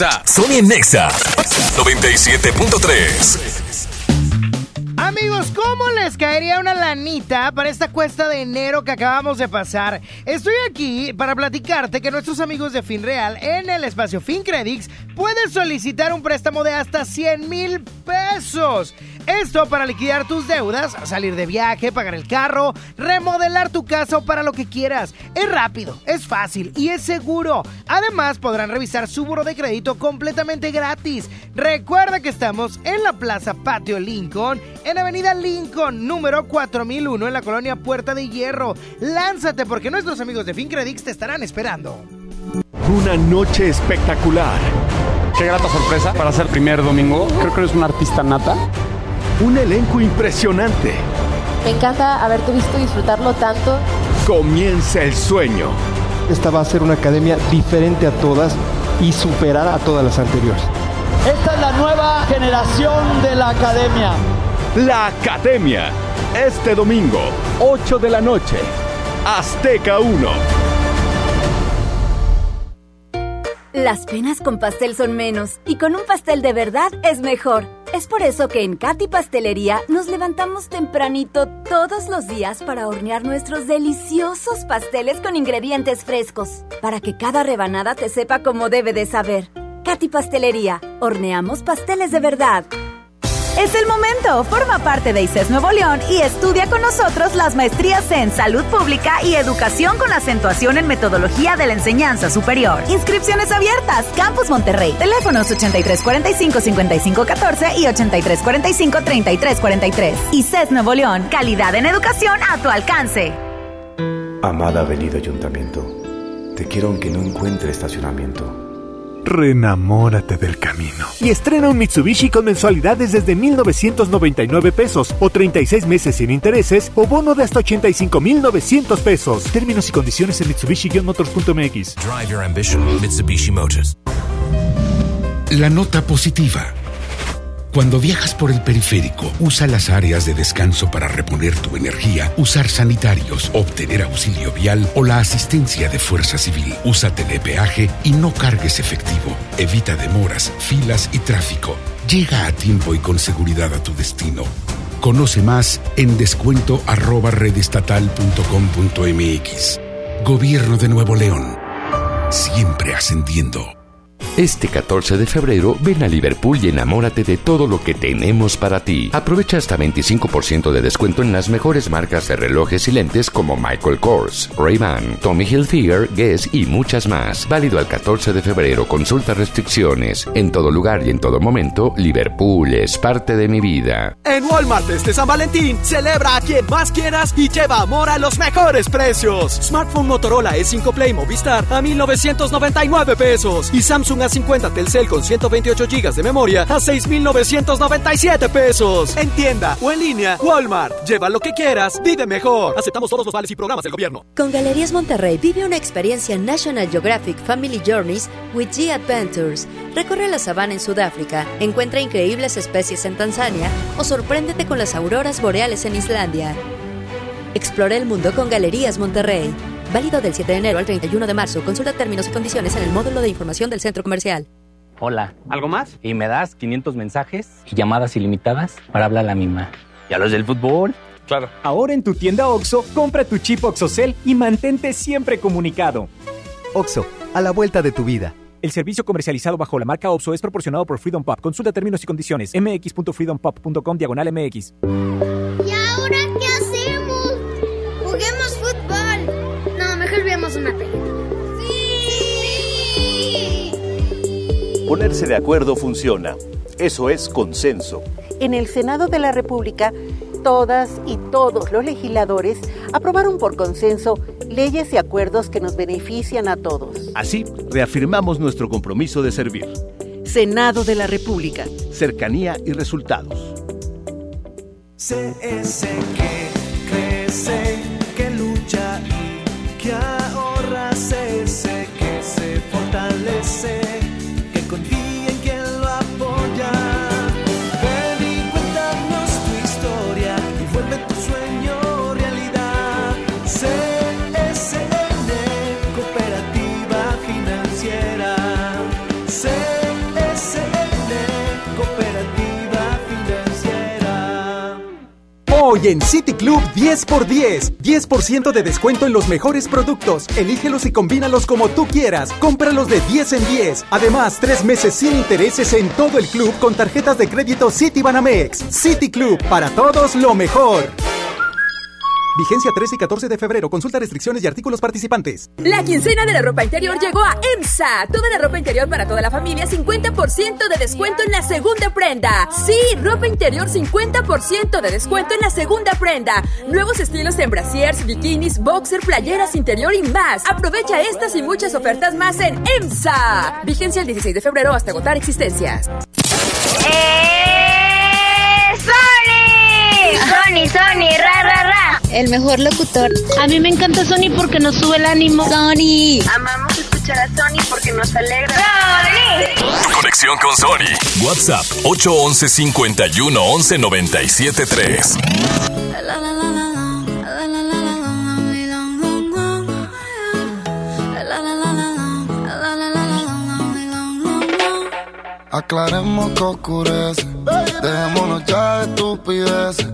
Sony Nexa 97.3. Amigos, ¿cómo les caería una lanita para esta cuesta de enero que acabamos de pasar? Estoy aquí para platicarte que nuestros amigos de FinReal en el espacio FinCredits pueden solicitar un préstamo de hasta 100 mil pesos. Esto para liquidar tus deudas, salir de viaje, pagar el carro, remodelar tu casa o para lo que quieras. Es rápido, es fácil y es seguro. Además, podrán revisar su buro de crédito completamente gratis. Recuerda que estamos en la Plaza Patio Lincoln, en Avenida Lincoln, número 4001, en la colonia Puerta de Hierro. Lánzate porque nuestros amigos de FinCredits te estarán esperando. Una noche espectacular. Qué grata sorpresa para ser primer domingo. Creo que eres un artista nata. Un elenco impresionante. Me encanta haberte visto disfrutarlo tanto. Comienza el sueño. Esta va a ser una academia diferente a todas y superar a todas las anteriores. Esta es la nueva generación de la academia. La Academia. Este domingo, 8 de la noche. Azteca 1. Las penas con pastel son menos y con un pastel de verdad es mejor. Es por eso que en Katy Pastelería nos levantamos tempranito todos los días para hornear nuestros deliciosos pasteles con ingredientes frescos, para que cada rebanada te sepa como debe de saber. Katy Pastelería, horneamos pasteles de verdad. Es el momento. Forma parte de ICES Nuevo León y estudia con nosotros las maestrías en Salud Pública y Educación con acentuación en Metodología de la Enseñanza Superior. Inscripciones abiertas. Campus Monterrey. Teléfonos 8345-5514 y 8345-3343. ICES Nuevo León. Calidad en educación a tu alcance. Amada Avenida Ayuntamiento, te quiero aunque no encuentre estacionamiento. Renamórate del camino. Y estrena un Mitsubishi con mensualidades desde 1,999 pesos o 36 meses sin intereses o bono de hasta 85,900 pesos. Términos y condiciones en Mitsubishi-motors.mx. Drive your ambition, Mitsubishi Motors. La nota positiva. Cuando viajas por el periférico, usa las áreas de descanso para reponer tu energía, usar sanitarios, obtener auxilio vial o la asistencia de Fuerza Civil. Usa telepeaje y no cargues efectivo. Evita demoras, filas y tráfico. Llega a tiempo y con seguridad a tu destino. Conoce más en descuento. Gobierno de Nuevo León. Siempre ascendiendo. Este 14 de febrero ven a Liverpool y enamórate de todo lo que tenemos para ti. Aprovecha hasta 25% de descuento en las mejores marcas de relojes y lentes como Michael Kors, Ray-Ban, Tommy Hilfiger, Guess y muchas más. Válido al 14 de febrero. Consulta restricciones. En todo lugar y en todo momento, Liverpool es parte de mi vida. En Walmart este San Valentín, celebra a quien más quieras y lleva amor a los mejores precios. Smartphone Motorola E5 Play Movistar a 1999 pesos y Samsung A50 Telcel con 128 GB de memoria a 6997 pesos. En tienda o en línea, Walmart. Lleva lo que quieras, vive mejor. Aceptamos todos los vales y programas del gobierno. Con Galerías Monterrey vive una experiencia National Geographic Family Journeys with G Adventures. Recorre la sabana en Sudáfrica, encuentra increíbles especies en Tanzania o sorpréndete con las auroras boreales en Islandia. Explora el mundo con Galerías Monterrey. Válido del 7 de enero al 31 de marzo. Consulta términos y condiciones en el módulo de información del centro comercial. Hola. ¿Algo más? Y me das 500 mensajes y llamadas ilimitadas para hablar a la misma. ¿Y a los del fútbol? Claro. Ahora en tu tienda OXO, compra tu chip OXOCEL y mantente siempre comunicado. OXO, a la vuelta de tu vida. El servicio comercializado bajo la marca OPSO es proporcionado por Freedom Pop. Consulta términos y condiciones. mx.freedompop.com diagonal mx. Ponerse de acuerdo funciona. Eso es consenso. En el Senado de la República, todas y todos los legisladores aprobaron por consenso leyes y acuerdos que nos benefician a todos. Así, reafirmamos nuestro compromiso de servir. Senado de la República. Cercanía y resultados. CS que crece, que lucha y que ahorra. Hoy en City Club 10x10. 10% de descuento en los mejores productos. Elígelos y combínalos como tú quieras. Cómpralos de 10 en 10. Además, tres meses sin intereses en todo el club con tarjetas de crédito City Banamex. City Club, para todos lo mejor. Vigencia 13 y 14 de febrero. Consulta restricciones y artículos participantes. La quincena de la ropa interior llegó a EMSA. Toda la ropa interior para toda la familia, 50% de descuento en la segunda prenda. Sí, ropa interior, 50% de descuento en la segunda prenda. Nuevos estilos en brasiers, bikinis, boxer, playeras interior y más. Aprovecha estas y muchas ofertas más en EMSA. Vigencia el 16 de febrero hasta agotar existencias. ¡Sony! Sony, Sony, ra, ra, ra. El mejor locutor. A mí me encanta Sony porque nos sube el ánimo. Sony. Amamos escuchar a Sony porque nos alegra. ¡Sony! Conexión con Sony. WhatsApp 811 51 11 97 3. Aclaremos que oscurece. Dejémonos ya de estupideces.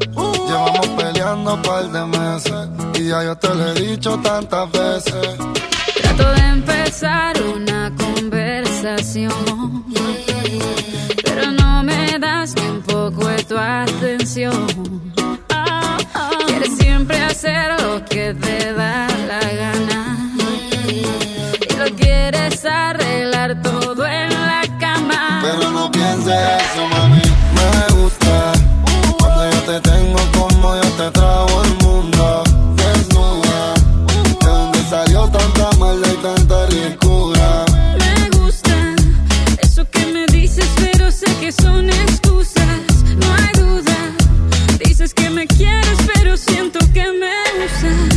Llevamos peleando un par de meses. Y ya yo te lo he dicho tantas veces. Trato de empezar una conversación, pero no me das ni un poco de tu atención. Quieres siempre hacer lo que te da la gana quieres arreglar todo en la cama. Pero no pienses eso, mami. Me gusta cuando yo te tengo como yo te trago el mundo. Desnuda, de donde salió tanta maldad y tanta ricura. Me gusta eso que me dices, pero sé que son excusas. No hay duda. Dices que me quieres, pero siento que me usas.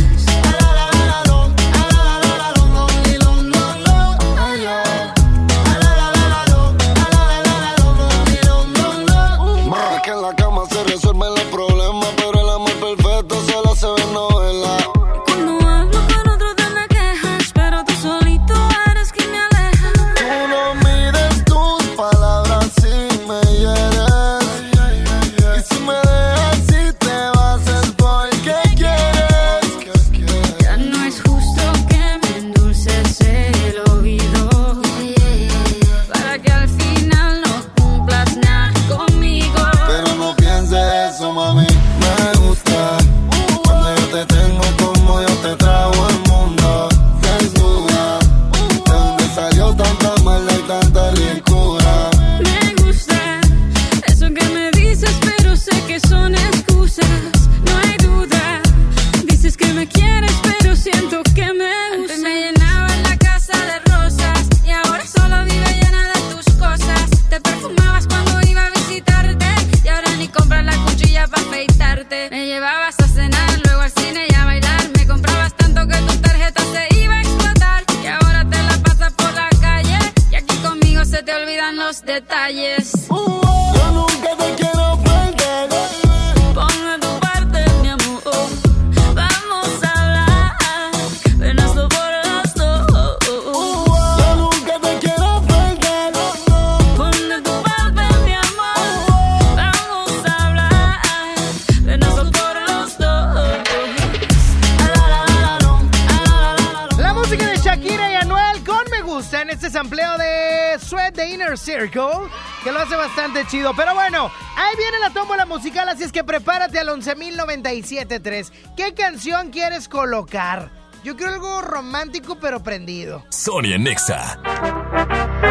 973. ¿Qué canción quieres colocar? Yo quiero algo romántico pero prendido. Sonia Nexa.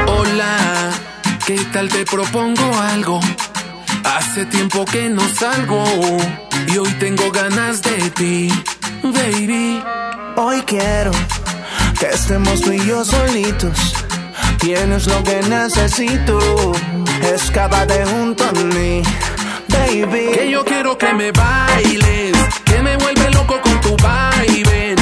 Hola, ¿qué tal te propongo algo? Hace tiempo que no salgo y hoy tengo ganas de ti, baby. Hoy quiero que estemos tú y yo solitos. Tienes lo que necesito, escápate junto a mí que yo quiero que me bailes, que me vuelve loco con tu baile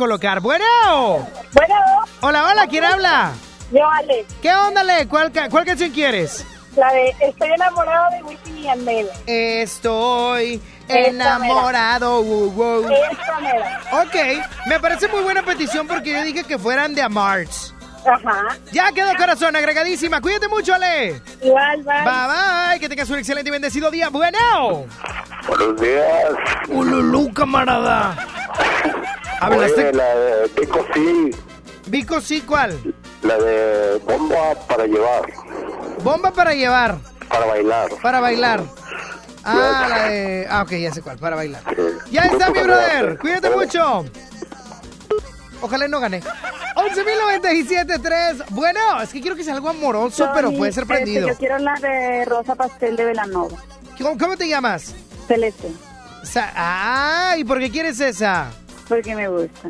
colocar. Bueno. Bueno. Hola, hola, ¿quién habla? Yo, Ale. ¿Qué onda, Ale? ¿Cuál, cuál canción quieres? La de Estoy enamorado de Whitney and Mela. Estoy enamorado. Wow, wow. Ok, me parece muy buena petición porque yo dije que fueran de Amarts. Ajá. Ya quedó corazón agregadísima. Cuídate mucho, Ale. Igual, bye. Bye, bye. Que tengas un excelente y bendecido día. Bueno. Buenos días. Ululú, camarada. Hablaste. Oye, la de Pico sí, Vico, sí, ¿cuál? la de bomba para llevar, Bomba para llevar, para bailar. para bailar. Ah, la de. Ah, ok, ya sé cuál, para bailar. Ya está, mi brother. Cuídate mucho. Ojalá no gane. 11.097.3. Bueno, es que quiero que sea algo amoroso, pero puede ser este, prendido. yo quiero la de Rosa Pastel de Velanova. ¿Cómo, cómo te llamas? Celeste. Sa- ah, ¿y por qué quieres esa? Porque me gusta.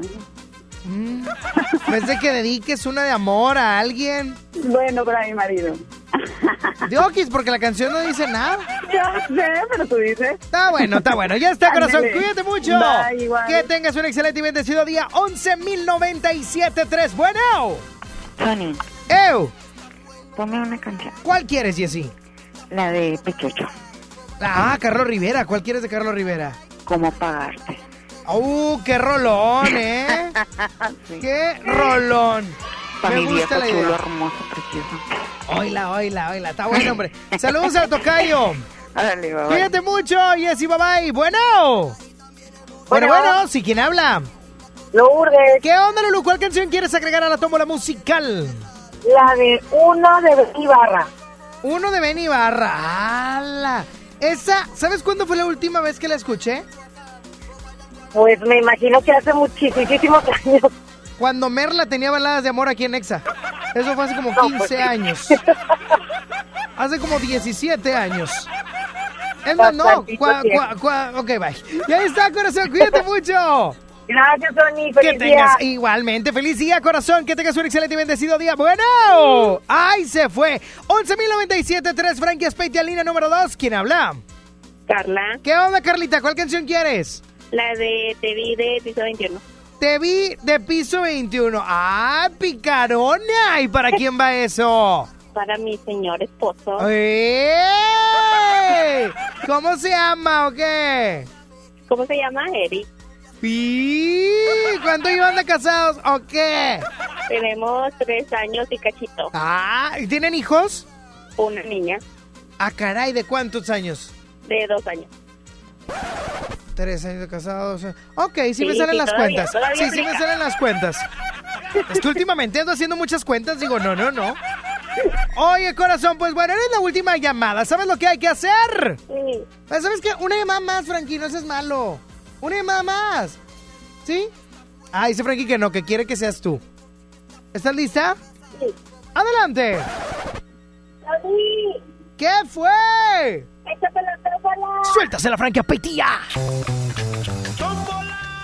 Mm, ¿Ves de que dediques una de amor a alguien? Bueno, para mi marido. De Okis, porque la canción no dice nada. Ya sé, pero tú dices. Está bueno, está bueno. Ya está, corazón. Cuídate mucho. Bye, igual. Que tengas un excelente y bendecido día. 11.097.3. Bueno. Tony, ¡Ew! ponme una canción. ¿Cuál quieres, Jessy? La de Pechocho. Ah, Carlos Rivera. ¿Cuál quieres de Carlos Rivera? ¿Cómo pagarte? ¡Uh, qué rolón, eh! ¡Qué rolón! Para Me mi gusta viejo la idea. chulo, hermoso, precioso. Oila, oila, oila. Está bueno, hombre. Saludos al tocayo. Bye, bye. Cuídate mucho, Jessy, bye bye. Bueno. Bueno, bueno, sí, ¿quién habla? Lourdes. ¿Qué onda, Lulu? ¿Cuál canción quieres agregar a la tómbola musical? La de uno de Betty Barra. Uno de Benny Barra. ¡Hala! Esa, ¿sabes cuándo fue la última vez que la escuché? Pues me imagino que hace muchísimos años. Cuando Merla tenía baladas de amor aquí en Exa. Eso fue hace como No, 15 pues sí. años. Hace como 17 años. Es más, no. Cua- tiempo. cua- cua- ok, bye. Ya está, corazón. Cuídate mucho. Gracias, Tony. Que Feliz tengas día. igualmente feliz día, corazón. Que tengas un excelente y bendecido día. Bueno, ¡ay, se fue! 11.097.3, Frankie Aspeite, línea número 2. ¿Quién habla? Carla. ¿Qué onda, Carlita? ¿Cuál canción quieres? La de Te vi de piso 21. Te vi de piso 21. ¡Ah, picarona! ¿Y para quién va eso? Para mi señor esposo. ¡Ey! ¿Cómo se llama o qué? ¿Cómo se llama? Eric. ¿Y cuánto llevan de casados o qué? Tenemos tres años y cachito. Ah, ¿y tienen hijos? Una niña Ah, caray, ¿de cuántos años? de dos años. Tres años de casados. Ok, sí, Sí, me salen sí, las todavía, cuentas. todavía sí, sí me salen las cuentas. Es que últimamente ando haciendo muchas cuentas. Digo, no, no, no. Oye, corazón, pues bueno, eres la última llamada. ¿Sabes lo que hay que hacer? Sí. Pues, ¿Sabes qué? Una llamada más, Frankie, no seas malo. Una llamada más. ¿Sí? Ah, dice Frankie que no, que quiere que seas tú. ¿Estás lista? Sí. ¡Adelante! ¿Qué fue? Échate la tómbola. ¡Suéltase la Frankie Apetía!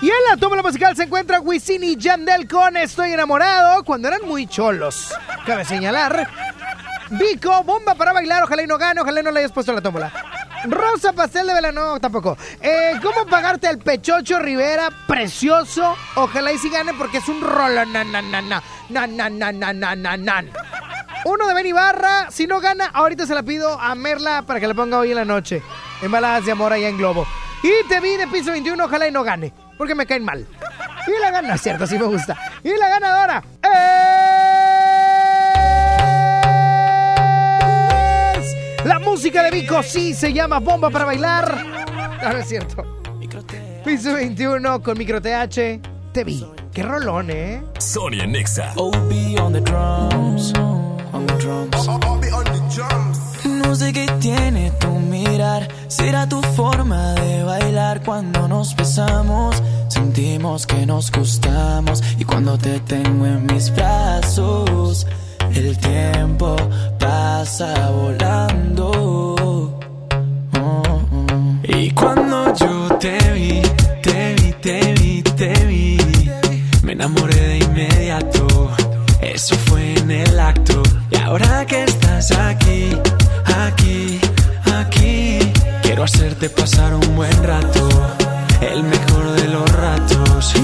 Y en la tómbola musical se encuentra Wisin y Yandel con Estoy enamorado cuando eran muy cholos. Cabe señalar. Vico, bomba para bailar, ojalá y no gane, ojalá y no le hayas puesto la tómbola. Rosa Pastel de Vela, no, tampoco. Eh, ¿Cómo pagarte el Pechocho Rivera? Precioso. Ojalá y sí gane porque es un rolo. Na, na, na, na, na, na, na, na, na, na. Uno de Ben Ibarra. Si no gana, ahorita se la pido a Merla para que la ponga hoy en la noche. En baladas de amor allá en Globo. Y te vi de piso 21, ojalá y no gane. Porque me caen mal. Y la gana, cierto, sí me gusta. Y la ganadora es... La música de Vico sí se llama Bomba para bailar. Ah, no es cierto. Piso 21 con micro TH. Te vi. Qué rolón, ¿eh? Sonia Nexa. OB on the drums, on the drums. No sé qué tiene tu mirar, será tu forma de bailar cuando nos besamos. Sentimos que nos gustamos y cuando te tengo en mis brazos, el tiempo pasa volando. Oh, oh. Y cuando yo te vi, te vi, te vi, te vi, me enamoré de inmediato. Eso fue en el acto. Ahora que estás aquí, aquí, aquí, quiero hacerte pasar un buen rato. El mejor de los ratos.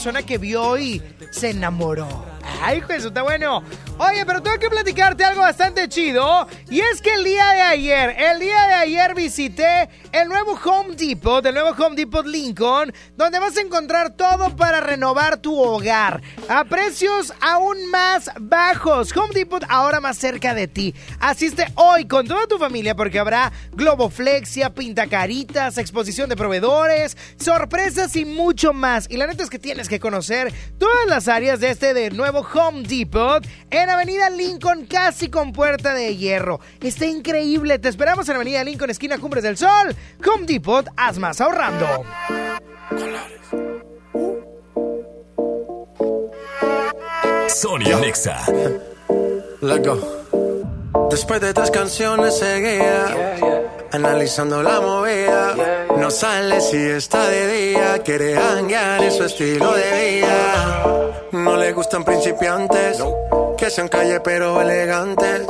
Persona que vio y se enamoró. Ay, eso está bueno. Oye, pero tengo que platicarte algo bastante chido. Y es que el día de ayer, el día de ayer visité el nuevo Home Depot, el nuevo Home Depot Lincoln, donde vas a encontrar todo para renovar tu hogar a precios aún más bajos. Home Depot ahora más cerca de ti. Asiste hoy con toda tu familia porque habrá globoflexia, pintacaritas, exposición de proveedores, sorpresas y mucho más. Y la neta es que tienes que conocer todas las áreas de este de nuevo Home Depot en Avenida Lincoln, casi con puerta de hierro. Está increíble. Te esperamos en Avenida Lincoln, esquina Cumbres del Sol. Home Depot, haz más ahorrando. Sony Nexa. Let's go. Después de tres canciones seguía, analizando la movida. No sale si está de día, quiere hanguear en su estilo de vida. No le gustan principiantes, que sean calle pero elegantes.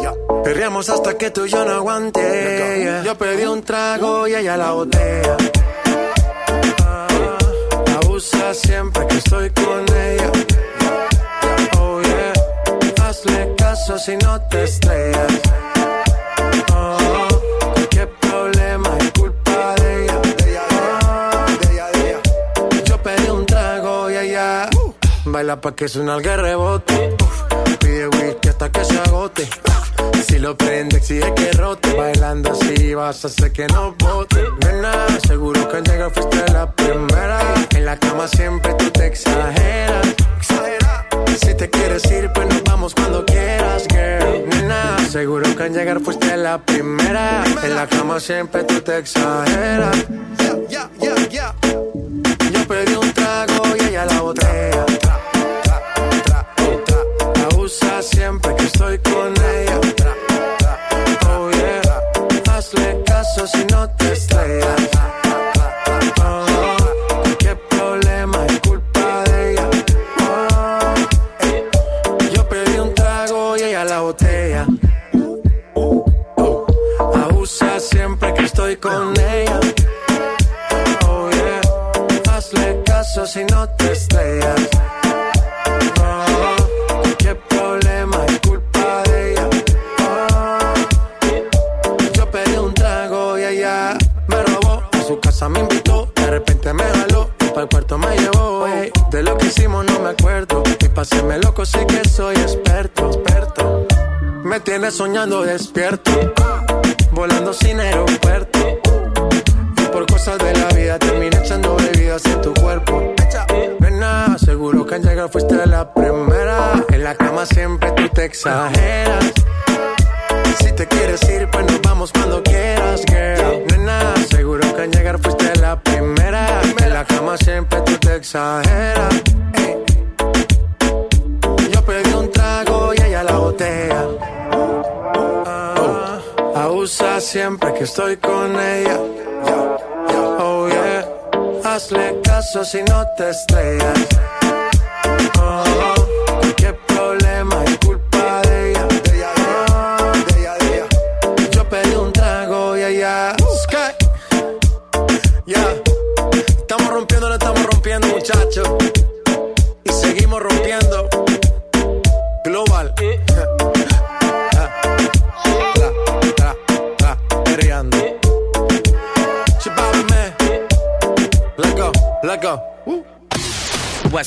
Perreamos hasta que tú y yo no aguante. Yo pedí un trago y ella la botella. Ah, Abusa siempre que estoy con ella. Hazle caso si no te estrellas. Oh, qué problema es culpa de ella. Yo pedí un trago y ella baila pa' que suena el rebote. Pide whisky hasta que se agote. Si lo prende, exige que rote. Bailando así vas a hacer que no bote. Nena, seguro que al llegar fuiste la primera. En la cama siempre tú te exageras. Exagera. Si te quieres ir, pues nos vamos cuando quieras, girl. Nena, seguro que al llegar fuiste la primera. En la cama siempre tú te exageras. Yo pedí un trago y ella la botella. Abusa siempre que estoy con soñando despierto, estoy con ella. Oh yeah, hazle caso si no te estrellas.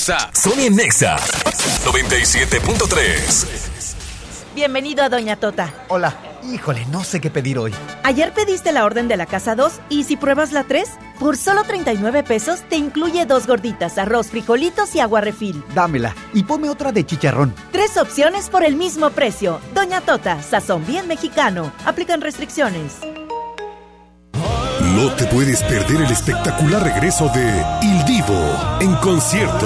Up? Sony en Nexa 97.3. Bienvenido a Doña Tota. Hola. Híjole, no sé qué pedir hoy. Ayer pediste la orden de la casa 2 y si pruebas la 3, por solo 39 pesos te incluye dos gorditas, arroz, frijolitos y agua refil. Dámela y ponme otra de chicharrón. Tres opciones por el mismo precio. Doña Tota, sazón bien mexicano. Aplican restricciones. No te puedes perder el espectacular regreso de Il Divo en concierto.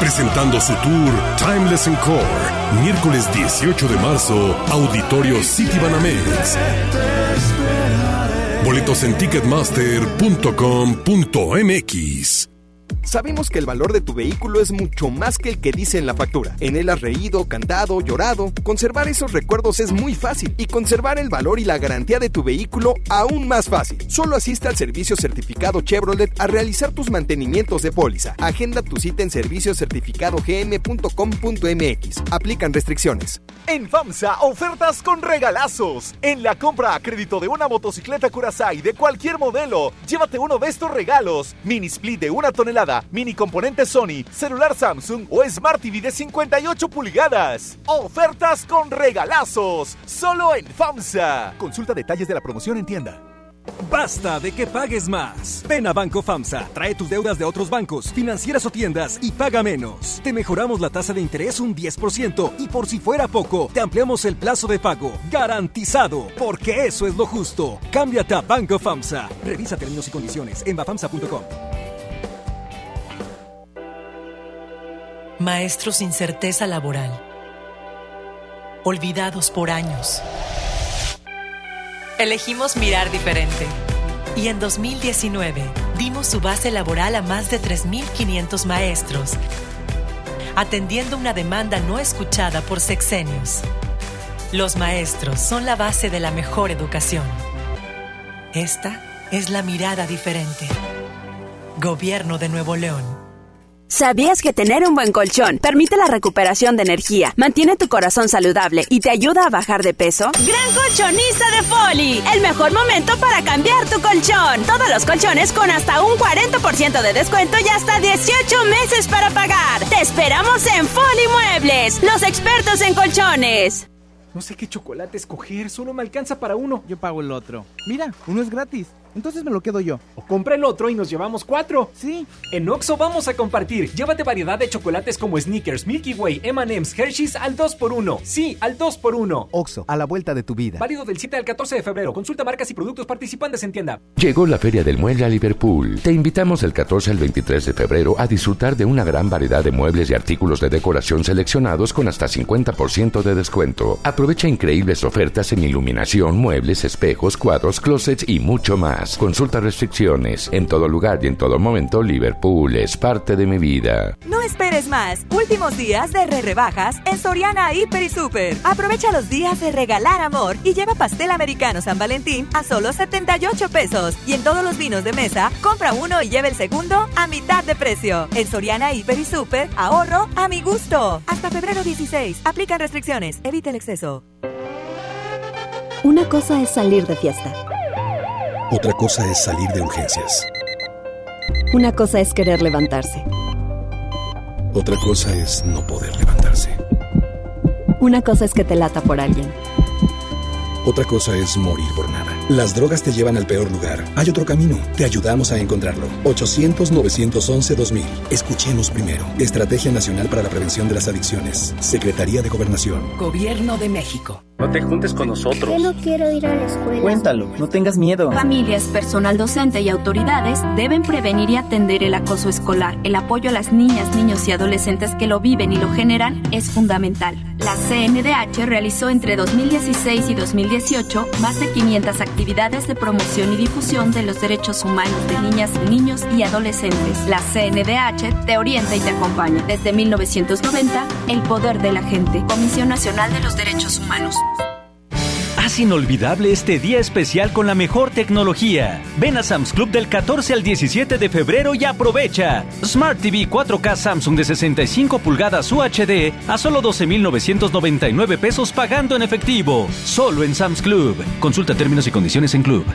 Presentando su tour Timeless Encore, miércoles 18 de marzo, Auditorio City Banamex. Boletos en ticketmaster.com.mx. Sabemos que el valor de tu vehículo es mucho más que el que dice en la factura. En él has reído, cantado, llorado. Conservar esos recuerdos es muy fácil y conservar el valor y la garantía de tu vehículo aún más fácil. Solo asiste al servicio certificado Chevrolet a realizar tus mantenimientos de póliza. Agenda tu cita en serviciocertificadogm.com.mx. Aplican restricciones. En FAMSA, ofertas con regalazos. En la compra a crédito de una motocicleta Curaçao de cualquier modelo, llévate uno de estos regalos. Mini split de una tonelada, mini componente Sony, celular Samsung o Smart TV de 58 pulgadas. Ofertas con regalazos. Solo en FAMSA. Consulta detalles de la promoción en tienda. Basta de que pagues más. Ven a Banco FAMSA, trae tus deudas de otros bancos, financieras o tiendas y paga menos. Te mejoramos la tasa de interés un 10% y por si fuera poco, te ampliamos el plazo de pago. Garantizado, porque eso es lo justo. Cámbiate a Banco FAMSA. Revisa términos y condiciones en bafamsa.com. Maestros sin certeza laboral. Olvidados por años. Elegimos mirar diferente. Y en 2019 dimos su base laboral a más de 3.500 maestros, atendiendo una demanda no escuchada por sexenios. Los maestros son la base de la mejor educación. Esta es la mirada diferente. Gobierno de Nuevo León. ¿Sabías que tener un buen colchón permite la recuperación de energía, mantiene tu corazón saludable y te ayuda a bajar de peso? Gran colchonista de Foli, el mejor momento para cambiar tu colchón. Todos los colchones con hasta un 40% de descuento y hasta 18 meses para pagar. Te esperamos en Foli Muebles, los expertos en colchones. No sé qué chocolate escoger, solo me alcanza para uno. Yo pago el otro. Mira, uno es gratis. Entonces me lo quedo yo. O compra el otro y nos llevamos cuatro. Sí. En Oxo vamos a compartir. Llévate variedad de chocolates como Snickers, Milky Way, M&M's, Hershey's al 2x1. Sí, al 2x1. Oxo, a la vuelta de tu vida. Válido del 7 al 14 de febrero. Consulta marcas y productos participantes en tienda. Llegó la Feria del Mueble a Liverpool. Te invitamos del 14 al 23 de febrero a disfrutar de una gran variedad de muebles y artículos de decoración seleccionados con hasta 50% de descuento. Aprovecha increíbles ofertas en iluminación, muebles, espejos, cuadros, closets y mucho más. Consulta restricciones. En todo lugar y en todo momento, Liverpool es parte de mi vida. No esperes más. Últimos días de re rebajas en Soriana Hiper y Super. Aprovecha los días de regalar amor y lleva pastel americano San Valentín a solo 78 pesos. Y en todos los vinos de mesa, compra uno y lleva el segundo a mitad de precio. En Soriana Hiper y Super, ahorro a mi gusto. Hasta febrero 16. Aplican restricciones. Evita el exceso. Una cosa es salir de fiesta. Otra cosa es salir de urgencias. Una cosa es querer levantarse. Otra cosa es no poder levantarse. Una cosa es que te lata por alguien. Otra cosa es morir por nada. Las drogas te llevan al peor lugar. Hay otro camino. Te ayudamos a encontrarlo. 800-911-2000. Escuchemos primero. Estrategia Nacional para la Prevención de las Adicciones. Secretaría de Gobernación. Gobierno de México. No te juntes con nosotros. Yo no quiero ir a la escuela. Cuéntalo, no tengas miedo. Familias, personal docente y autoridades deben prevenir y atender el acoso escolar. El apoyo a las niñas, niños y adolescentes que lo viven y lo generan es fundamental. La CNDH realizó entre 2016 y 2018 más de 500 actividades de promoción y difusión de los derechos humanos de niñas, niños y adolescentes. La CNDH te orienta y te acompaña. Desde 1990, el poder de la gente. Comisión Nacional de los Derechos Humanos. Haz inolvidable este día especial con la mejor tecnología. Ven a Sam's Club del 14 al 17 de febrero y aprovecha. Smart TV 4K Samsung de 65 pulgadas UHD a solo 12,999 pesos pagando en efectivo. Solo en Sam's Club. Consulta términos y condiciones en Club.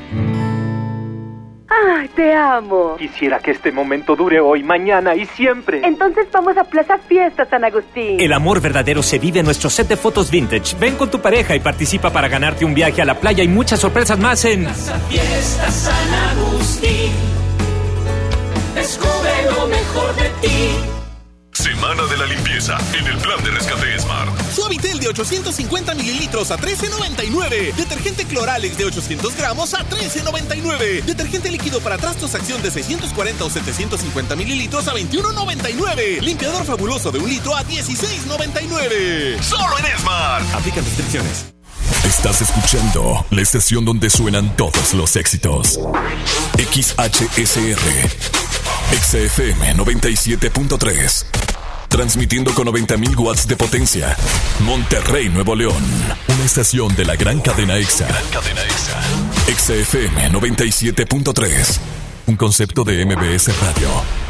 ¡Ay, te amo! Quisiera que este momento dure hoy, mañana y siempre. Entonces vamos a Plaza Fiesta San Agustín. El amor verdadero se vive en nuestro set de fotos vintage. Ven con tu pareja y participa para ganarte un viaje a la playa y muchas sorpresas más en Plaza Fiesta San Agustín. Descubre lo mejor de ti. Semana de la limpieza en el plan de rescate Smart. Suavitel de 850 mililitros a 13.99. Detergente Cloralex de 800 gramos a 13.99. Detergente líquido para trastos acción de 640 o 750 mililitros a 21.99. Limpiador fabuloso de un litro a 16.99. Solo en Smart. Aplican restricciones. Estás escuchando la estación donde suenan todos los éxitos. XHSR. XFM 97.3. Transmitiendo con 90.000 watts de potencia. Monterrey, Nuevo León. Una estación de la gran cadena EXA. Gran cadena EXA. XFM 97.3. Un concepto de MBS Radio.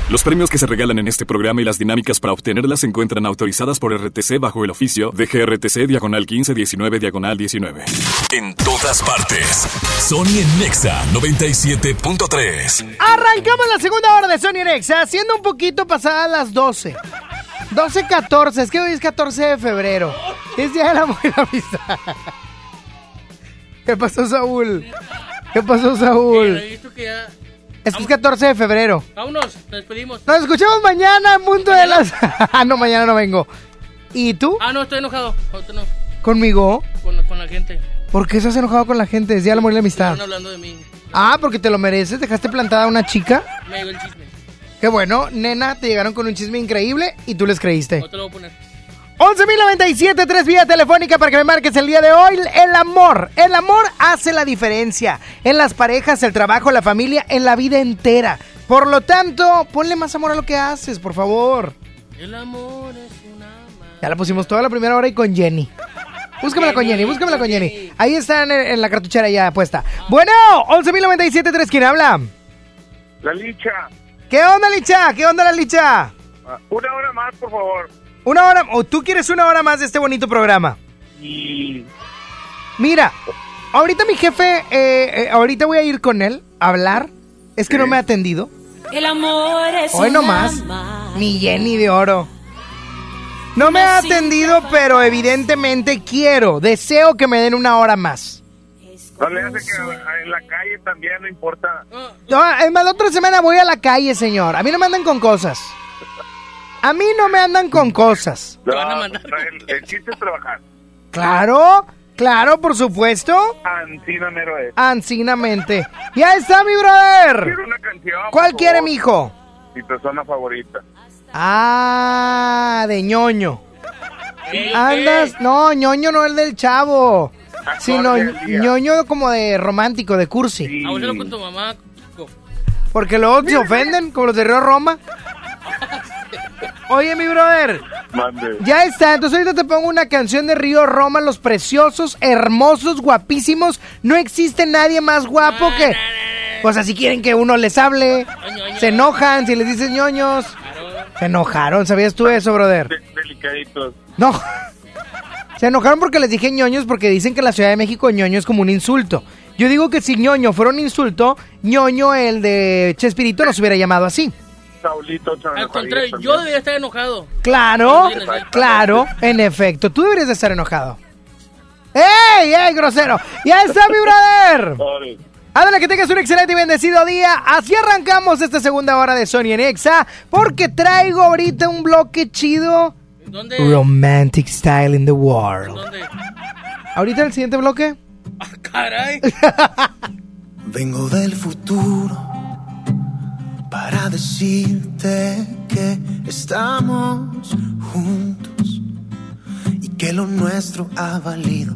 Los premios que se regalan en este programa y las dinámicas para obtenerlas se encuentran autorizadas por RTC bajo el oficio de GRTC Diagonal 1519 Diagonal 19. En todas partes. Sony en Nexa 97.3. Arrancamos la segunda hora de Sony Nexa, siendo un poquito pasadas las 12. 12.14, es que hoy es 14 de febrero. Es Día del Amor y la Amistad. ¿Qué pasó, Saúl? ¿Qué pasó, Saúl? He visto que ya... Es que es 14 de febrero. Vámonos, nos despedimos. Nos escuchamos mañana en punto de las... ah, no, mañana no vengo. ¿Y tú? Ah, no, estoy enojado. No. ¿Conmigo? Con, con la gente. ¿Por qué estás enojado con la gente? Es Día del Amor y la Amistad. Están hablando de mí. Ah, porque te lo mereces. ¿Dejaste plantada a una chica? Me llegó el chisme. Qué bueno, nena, te llegaron con un chisme increíble y tú les creíste. No te lo voy a poner. 11.097, tres vía telefónica para que me marques el día de hoy. El amor, el amor hace la diferencia. En las parejas, el trabajo, la familia, en la vida entera. Por lo tanto, ponle más amor a lo que haces, por favor. El amor es una... Ya la pusimos toda la primera hora y con Jenny. Búscamela con Jenny, búscamela con Jenny. Ahí está en, en la cartuchera ya puesta. Bueno, 11.097, tres, ¿quién habla? La licha. ¿Qué onda, Licha? ¿Qué onda, la Licha? Ah, Una hora más, por favor. Una hora, o tú quieres una hora más de este bonito programa. Y... Mira, ahorita mi jefe, eh, eh, ahorita voy a ir con él a hablar. Es que no me ha atendido. El amor es Hoy nomás. más. Mi Jenny de oro. No me ha atendido, pero evidentemente quiero, deseo que me den una hora más. No le hace que en la calle también no importa. No, es más, la otra semana voy a la calle, señor. A mí no me andan con cosas. A mí no me andan con cosas. No, el, el chiste es trabajar. Claro, claro, por supuesto. Ancina mero es. Ancinamente. Ya está, mi brother. Quiero una canción. ¿Cuál por quiere, favor. mijo? Mi persona favorita. Ah, de ñoño. ¿Qué? Andas, no, ñoño no el del chavo, sino del día. ñoño como de romántico, de cursi. Habúsalo con tu mamá. Kiko. Porque luego se ofenden, como los de Río Roma. Oye, mi brother, Mande. ya está. Entonces ahorita te pongo una canción de Río Roma, los preciosos, hermosos, guapísimos. No existe nadie más guapo que... Pues así quieren que uno les hable. Se enojan si les dices ñoños. Se enojaron, ¿sabías tú eso, brother? De- delicaditos. No. Se enojaron porque les dije ñoños porque dicen que en la Ciudad de México ñoño es como un insulto. Yo digo que si ñoño fuera un insulto, ñoño el de Chespirito no se hubiera llamado así. Saulito Al contrario, también. yo debería estar enojado. Claro, claro, en efecto. Tú deberías de estar enojado. ¡Ey, ey, grosero! ¡Ya está, mi brother! Ándale, que tengas un excelente y bendecido día. Así arrancamos esta segunda hora de Sony en Exa, porque traigo ahorita un bloque chido. ¿Dónde? Romantic Style in the World. ¿Dónde? ¿Ahorita el siguiente bloque? Caray. Vengo del futuro para decirte que estamos juntos y que lo nuestro ha valido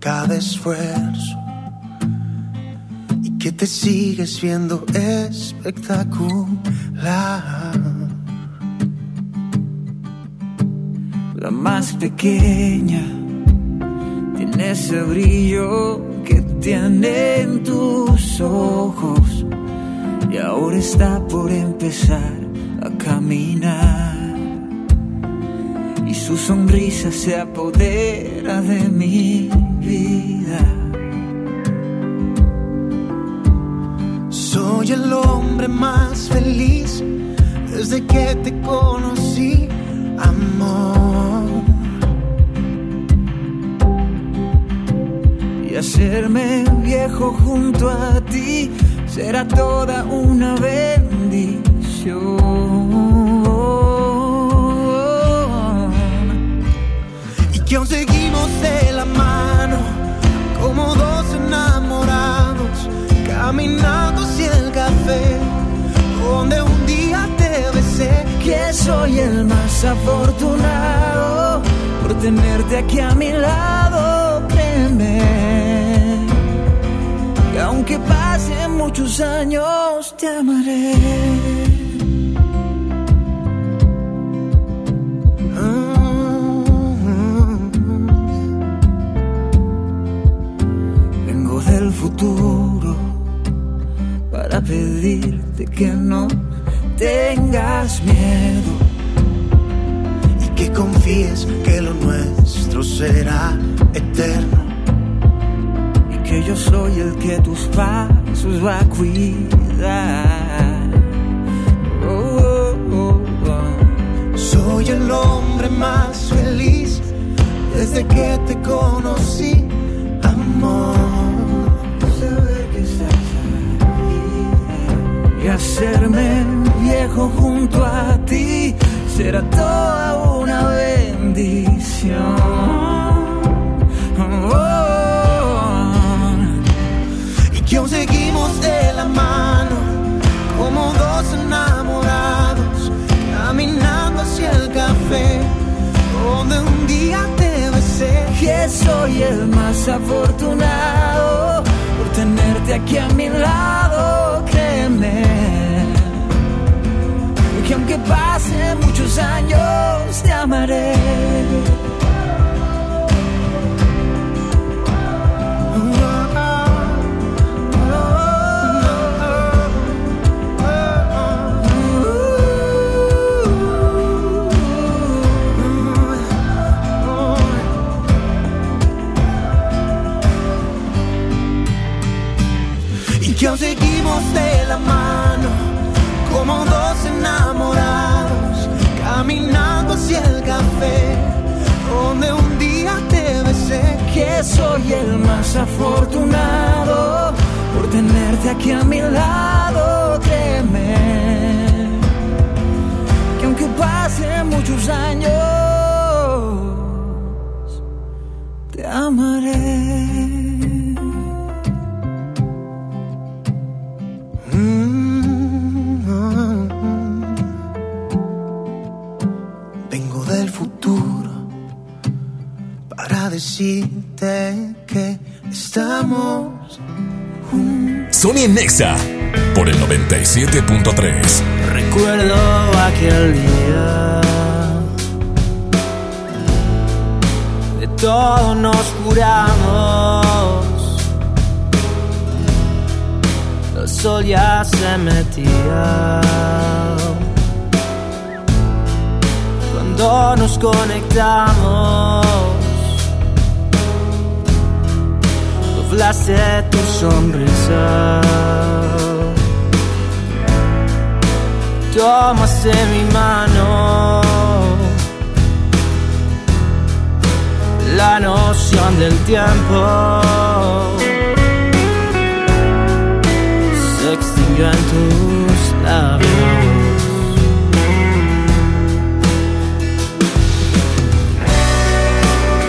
cada esfuerzo y que te sigues viendo espectacular. La más pequeña. Tiene ese brillo que tiene en tus ojos. Y ahora está por empezar a caminar. Y su sonrisa se apodera de mi vida. Soy el hombre más feliz desde que te conocí, amor. Y hacerme viejo junto a ti será toda una bendición. Y que aún seguimos de la mano como dos enamorados caminando hacia el café Que soy el más afortunado por tenerte aquí a mi lado, créeme. Y aunque pasen muchos años, te amaré. Vengo del futuro para pedirte que no tengas miedo y que confíes que lo nuestro será eterno. y que yo soy el que tus pasos va a cuidar. Oh, oh, oh, oh. Soy el hombre más feliz desde que te conocí, amor. Que estás y hacerme viejo junto a ti será toda una bendición. Oh, y que aún seguimos de la mano como dos enamorados caminando hacia el café donde un día te besé. que soy el más afortunado por tenerte aquí a mi lado, créeme. Que aunque pasen muchos años, te amaré. y que aún seguimos de la mano enamorados caminando hacia el café donde un día te besé que soy el más afortunado por tenerte aquí a mi lado, créeme. Que aunque pasen muchos años, decirte que estamos Sony en Nexa por el 97.3. Recuerdo aquel día. De todo nos curamos. El sol ya se metía. Cuando nos conectamos. Doblaste tu sonrisa. Tomaste mi mano. la noción del tiempo se extinguió en tus labios.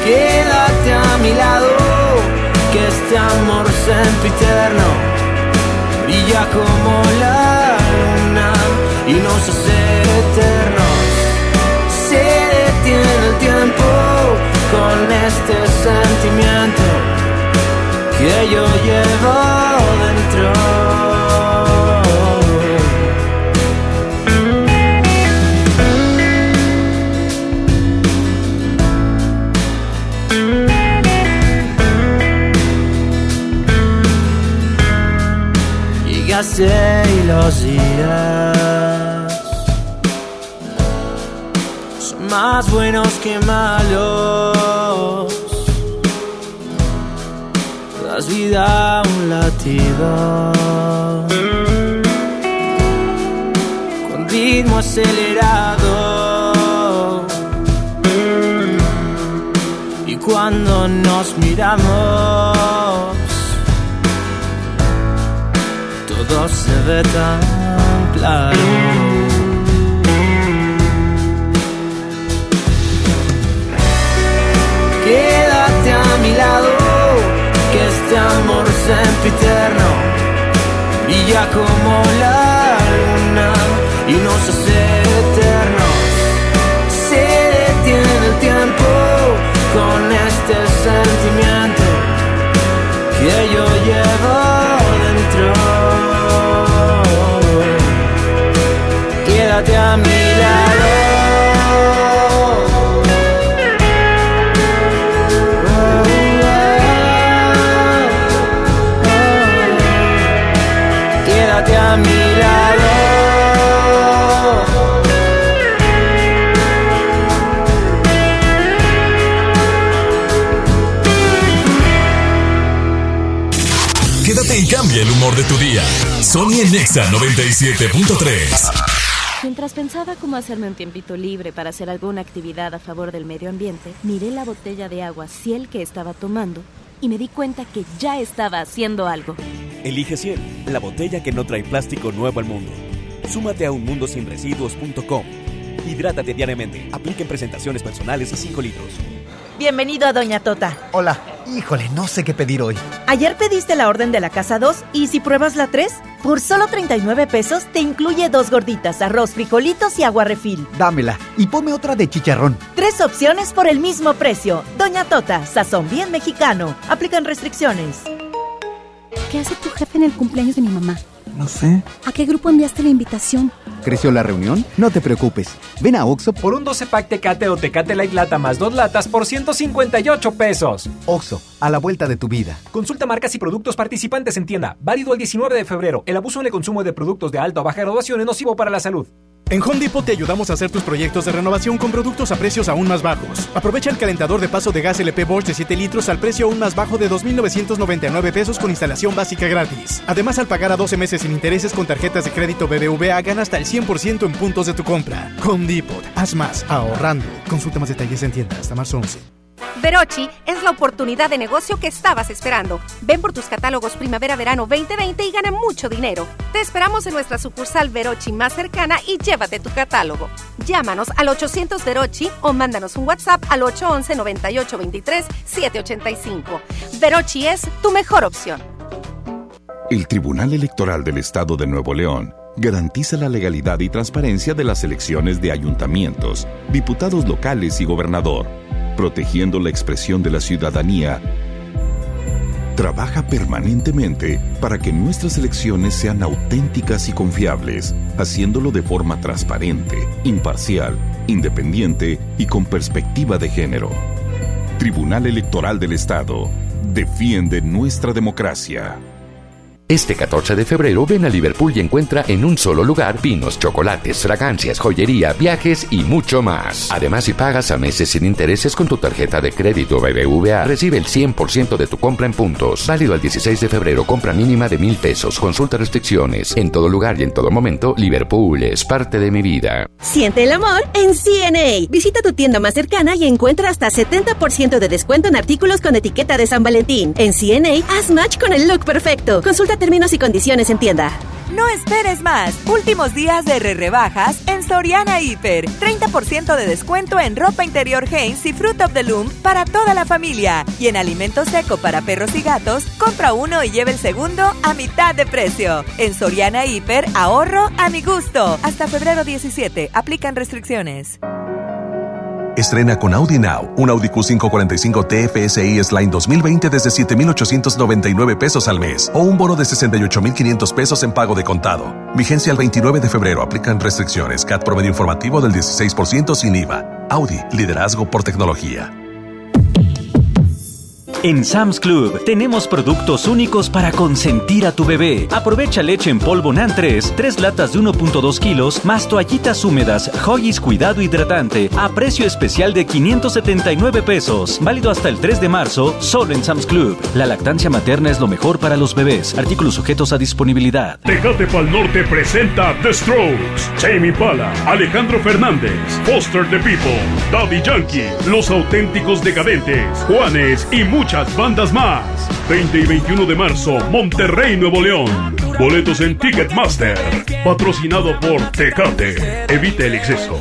Quédate a mi lado, sempiterno brilla como la luna y nos hace eternos. Se detiene el tiempo con este sentimiento que yo llevo dentro. Llegaste y los días son más buenos que malos. Das vida un latido con ritmo acelerado. Y cuando nos miramos, todo se ve tan claro. Quédate a mi lado, que este amor sempiterno brilla como la luna y nos hace eternos. Se detiene el tiempo con este sentimiento que yo llevo Quédate a mi lado. Quédate a mi. Quédate y cambia el humor de tu día. Sony en Nexa 97.3. Mientras pensaba cómo hacerme un tiempito libre para hacer alguna actividad a favor del medio ambiente, miré la botella de agua Ciel que estaba tomando y me di cuenta que ya estaba haciendo algo. Elige Ciel, la botella que no trae plástico nuevo al mundo. Súmate a unmundosinresiduos.com. Hidrátate diariamente. Apliquen presentaciones personales y 5 litros. Bienvenido a Doña Tota. Hola, híjole, no sé qué pedir hoy. Ayer pediste la orden de la casa 2 y si pruebas la 3, por solo 39 pesos te incluye dos gorditas, arroz, frijolitos y agua refil. Dámela y ponme otra de chicharrón. Tres opciones por el mismo precio. Doña Tota, sazón bien mexicano. Aplican restricciones. ¿Qué hace tu jefe en el cumpleaños de mi mamá? No sé. ¿A qué grupo enviaste la invitación? ¿Creció la reunión? No te preocupes. Ven a Oxo Por un 12 pack Tecate o Tecate Light Lata más dos latas por 158 pesos. Oxo, a la vuelta de tu vida. Consulta marcas y productos participantes en tienda. Válido el 19 de febrero. El abuso en el consumo de productos de alta o baja graduación es nocivo para la salud. En Home Depot te ayudamos a hacer tus proyectos de renovación con productos a precios aún más bajos. Aprovecha el calentador de paso de gas LP Bosch de 7 litros al precio aún más bajo de 2.999 pesos con instalación básica gratis. Además, al pagar a 12 meses sin intereses con tarjetas de crédito BBVA, gana hasta el 100% en puntos de tu compra. Home Depot. Haz más ahorrando. Consulta más detalles en tienda hasta marzo 11. Verochi es la oportunidad de negocio que estabas esperando. Ven por tus catálogos Primavera-Verano 2020 y gana mucho dinero. Te esperamos en nuestra sucursal Verochi más cercana y llévate tu catálogo. Llámanos al 800 Verochi o mándanos un WhatsApp al 811-9823-785. Verochi es tu mejor opción. El Tribunal Electoral del Estado de Nuevo León garantiza la legalidad y transparencia de las elecciones de ayuntamientos, diputados locales y gobernador, protegiendo la expresión de la ciudadanía. Trabaja permanentemente para que nuestras elecciones sean auténticas y confiables, haciéndolo de forma transparente, imparcial, independiente y con perspectiva de género. Tribunal Electoral del Estado. Defiende nuestra democracia. Este 14 de febrero ven a Liverpool y encuentra en un solo lugar vinos, chocolates, fragancias, joyería, viajes y mucho más. Además, si pagas a meses sin intereses con tu tarjeta de crédito BBVA, recibe el 100% de tu compra en puntos. Válido al 16 de febrero, compra mínima de mil pesos. Consulta restricciones. En todo lugar y en todo momento, Liverpool es parte de mi vida. Siente el amor en CNA. Visita tu tienda más cercana y encuentra hasta 70% de descuento en artículos con etiqueta de San Valentín. En CNA, haz match con el look perfecto. Consulta términos y condiciones en tienda. No esperes más. Últimos días de re rebajas en Soriana Hiper. 30% de descuento en ropa interior Hanes y Fruit of the Loom para toda la familia. Y en alimento seco para perros y gatos, compra uno y lleve el segundo a mitad de precio. En Soriana Hiper, ahorro a mi gusto. Hasta febrero 17. Aplican restricciones. Estrena con Audi Now un Audi Q545 TFSI S-Line 2020 desde 7,899 pesos al mes o un bono de 68,500 pesos en pago de contado. Vigencia el 29 de febrero. Aplican restricciones. CAT promedio informativo del 16% sin IVA. Audi, liderazgo por tecnología. En Sam's Club tenemos productos únicos para consentir a tu bebé. Aprovecha leche en polvo NAN 3, 3 latas de 1.2 kilos, más toallitas húmedas, Hoggies Cuidado Hidratante, a precio especial de 579 pesos. Válido hasta el 3 de marzo, solo en Sam's Club. La lactancia materna es lo mejor para los bebés. Artículos sujetos a disponibilidad. Tecate Pal Norte presenta The Strokes, Jamie Pala, Alejandro Fernández, Foster the People, Daddy Yankee, Los Auténticos Decadentes, Juanes y muchas bandas más. 20 y 21 de marzo, Monterrey, Nuevo León. Boletos en Ticketmaster. Patrocinado por Tecate. Evite el exceso.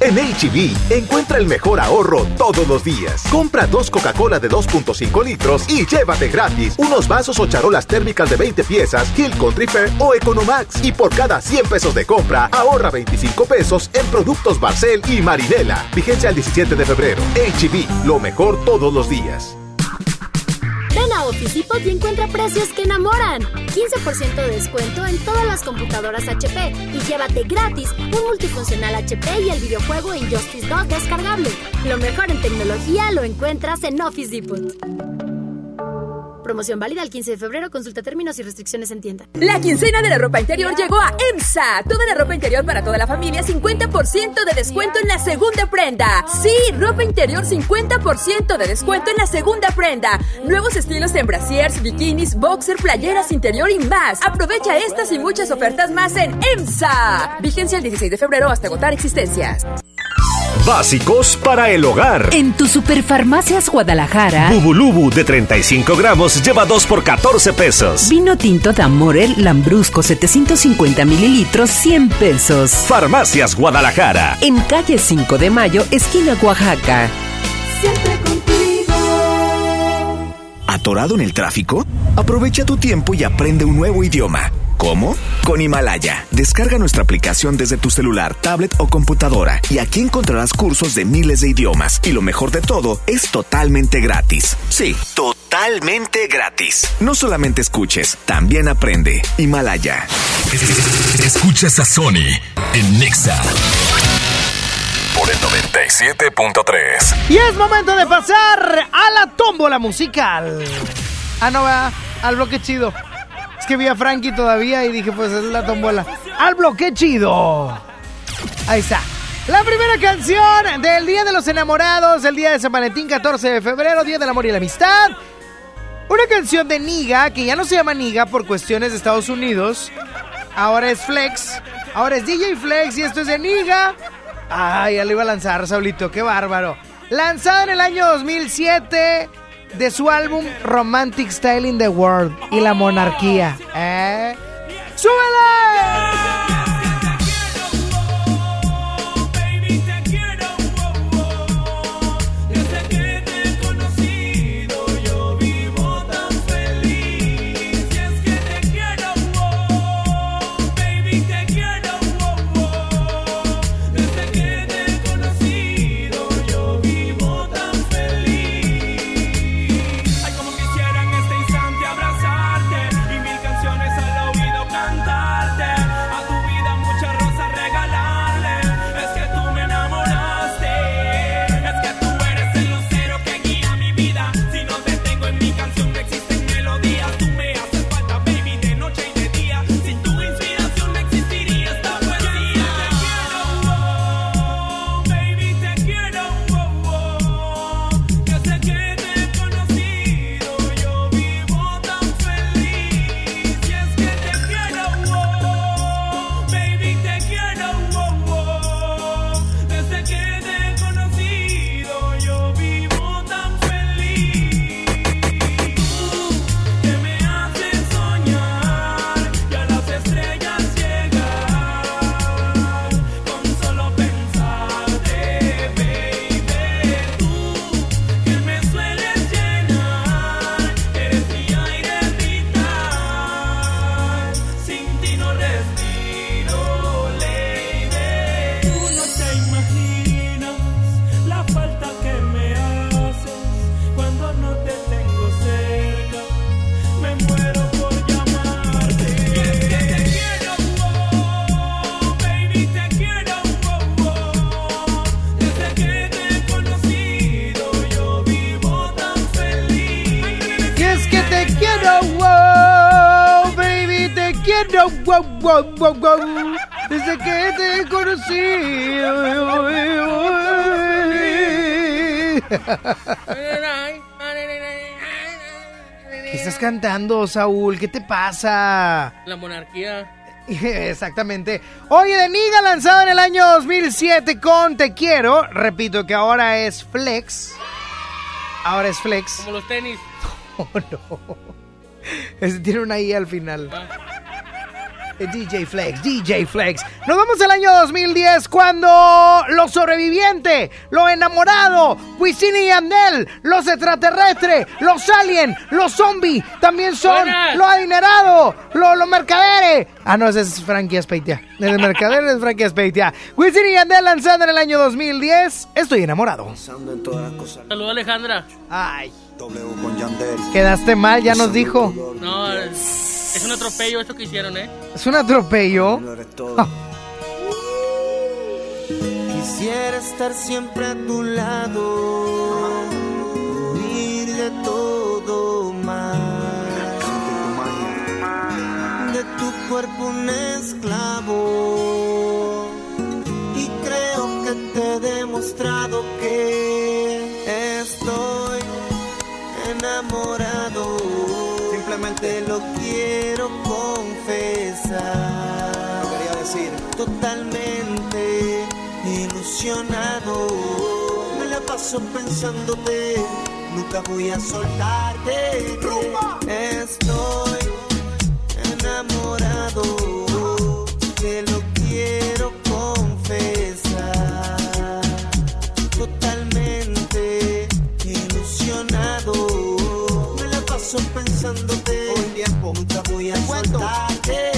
En HB, encuentra el mejor ahorro todos los días. Compra dos Coca-Cola de 2.5 litros y llévate gratis unos vasos o charolas térmicas de 20 piezas, Hill Country Fair o Economax. Y por cada 100 pesos de compra, ahorra 25 pesos en productos Barcel y Marinela. Vigencia el 17 de febrero. HB, lo mejor todos los días. Ven a Office Depot y encuentra precios que enamoran. 15% de descuento en todas las computadoras HP y llévate gratis un multifuncional HP y el videojuego Injustice 2 descargable. Lo mejor en tecnología lo encuentras en Office Depot. Promoción válida el 15 de febrero. Consulta términos y restricciones en tienda. La quincena de la ropa interior llegó a EMSA. Toda la ropa interior para toda la familia, 50% de descuento en la segunda prenda. Sí, ropa interior, 50% de descuento en la segunda prenda. Nuevos estilos en brasiers, bikinis, boxer, playeras interior y más. Aprovecha estas y muchas ofertas más en EMSA. Vigencia el 16 de febrero hasta agotar existencias. Básicos para el hogar. En tu Superfarmacias Guadalajara. Bubulubu de 35 gramos lleva 2 por 14 pesos. Vino tinto Damorel Lambrusco 750 mililitros 100 pesos. Farmacias Guadalajara. En calle 5 de Mayo, esquina Oaxaca. Siempre contigo. ¿Atorado en el tráfico? Aprovecha tu tiempo y aprende un nuevo idioma. ¿Cómo? Con Himalaya. Descarga nuestra aplicación desde tu celular, tablet o computadora y aquí encontrarás cursos de miles de idiomas. Y lo mejor de todo, es totalmente gratis. Sí, totalmente gratis. No solamente escuches, también aprende. Himalaya. Escuchas a Sony en Nexa por el 97.3. Y es momento de pasar a la tómbola musical. Ah, no, va al bloque chido. Es que vi a Frankie todavía y dije, pues es la tómbola. Al bloque chido. Ahí está. La primera canción del Día de los Enamorados, el día de San Valentín, 14 de febrero, Día del Amor y la Amistad. Una canción de Niga, que ya no se llama Niga por cuestiones de Estados Unidos. Ahora es Flex. Ahora es DJ Flex y esto es de Niga. Ay, ya lo iba a lanzar, Saulito, qué bárbaro. Lanzada en el año 2007 de su álbum Romantic Style in the World y la monarquía. ¿Eh? ¡Súbele! Wow, wow, wow. Desde que te conocí. ¿Qué estás cantando, Saúl? ¿Qué te pasa? La monarquía. Exactamente. Oye, de Niga lanzado en el año 2007 con Te Quiero. Repito que ahora es Flex. Ahora es Flex. Como los tenis. Oh, no. Ese tiene una I al final. Eh, DJ Flex, DJ Flex. Nos vamos al año 2010 cuando Los Sobrevivientes, Los Enamorados, Wisin y Yandel, Los Extraterrestres, Los Alien, Los Zombies, también son Buenas. Los Adinerados, Los, los Mercaderes. Ah, no, ese es Frankie Aspeitia. El Mercader es Frankie Aspeitia. Wisin y Yandel lanzado en el año 2010. Estoy enamorado. Saludos Alejandra. Ay. Quedaste mal, ya nos dijo. No, es, es un atropello esto que hicieron, ¿eh? Es un atropello. Ah. Quisiera estar siempre a tu lado, huir de todo mal, de tu cuerpo un esclavo. Y creo que te he demostrado que estoy enamorado. Simplemente lo quiero confesar. quería decir. Totalmente ilusionado. Me la paso pensándote. Nunca voy a soltarte. Estoy enamorado. Te lo Paso pensándote. El tiempo. Nunca voy a soltarte.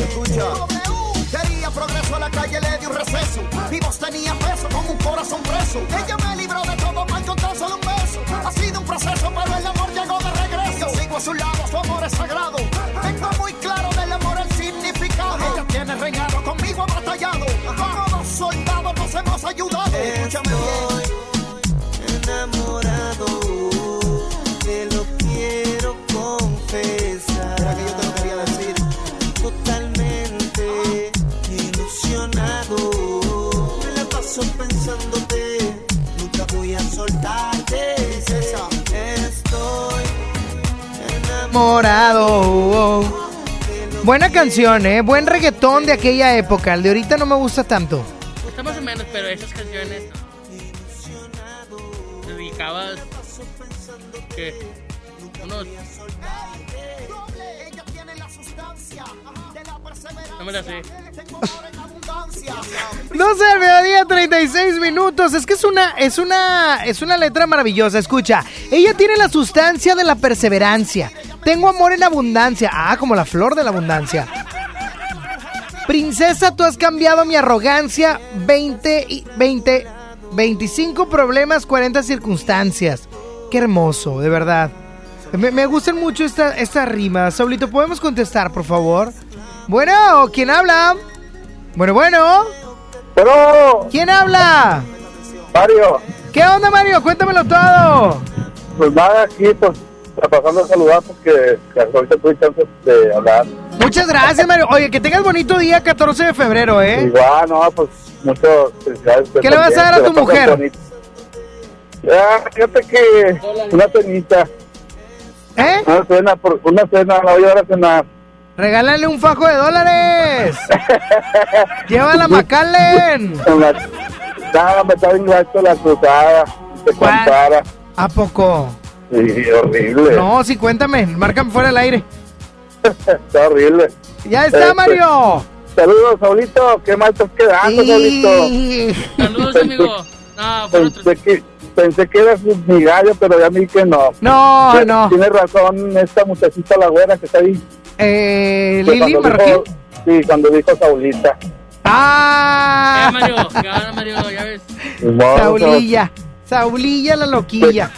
Quería progreso a la calle, le di un receso. Mi voz tenía peso como un corazón preso. Ella me libró de todo para encontrar solo un beso. Ha sido un proceso, pero el amor llegó de regreso. Yo sigo a su lado, su amor es sagrado. Tengo muy claro del amor el significado. Ella tiene reinado, conmigo ha batallado. Como dos soldados nos hemos ayudado. Escúchame bien. Paso pensándote. Nunca voy a soltarte. Estoy Morado. Buena canción, ¿eh? Buen reggaetón de aquella época. El de ahorita no me gusta tanto. Gusta más o menos, pero esas canciones no. Dedicabas. ¿Qué? Unos. No me la sé. 12 del mediodía, 36 minutos. Es que es una, es una, es una letra maravillosa. Escucha, ella tiene la sustancia de la perseverancia. Tengo amor en abundancia. Ah, como la flor de la abundancia. Princesa, tú has cambiado mi arrogancia. 20 y 20, 25 problemas, 40 circunstancias. Qué hermoso, de verdad. Me, gustan mucho esta- estas rimas. Saulito, ¿podemos contestar, por favor? Bueno, ¿quién habla? Bueno, bueno. Pero. ¿Quién habla? Mario, ¿Qué onda, Mario? Cuéntamelo todo. pues nada, aquí pues pasando a saludar porque ahorita tuve chance de hablar. Muchas gracias, Mario. Oye, que tengas bonito día 14 de febrero, ¿eh? Igual, no, pues muchas felicidades. ¿Qué le vas a dar a tu mujer? Ya, fíjate que una cenita. ¿Eh? Una cena, por, una cena, la voy a llevar a cenar. Regálale un fajo de dólares. Llévala a McAllen. Nada, me está bien gacho la cruzada. Te contara. ¿A poco? Sí, horrible. No, sí, cuéntame. Márcame fuera del aire. Está horrible. Ya está, Este, Mario. Saludos, Saulito. ¿Qué mal estás quedando, Saulito? Saludos, amigo. No, por otro. Pensé que, pensé que eras mi gallo, pero ya vi que no. No, no. Tienes razón, esta muchachita, la güera que está ahí. Eh, Lili Marroquín. Sí, cuando dijo Saulita. Ah. Ya, Mario, ya, Mario, ya ves. Saulilla. Saulilla la loquilla.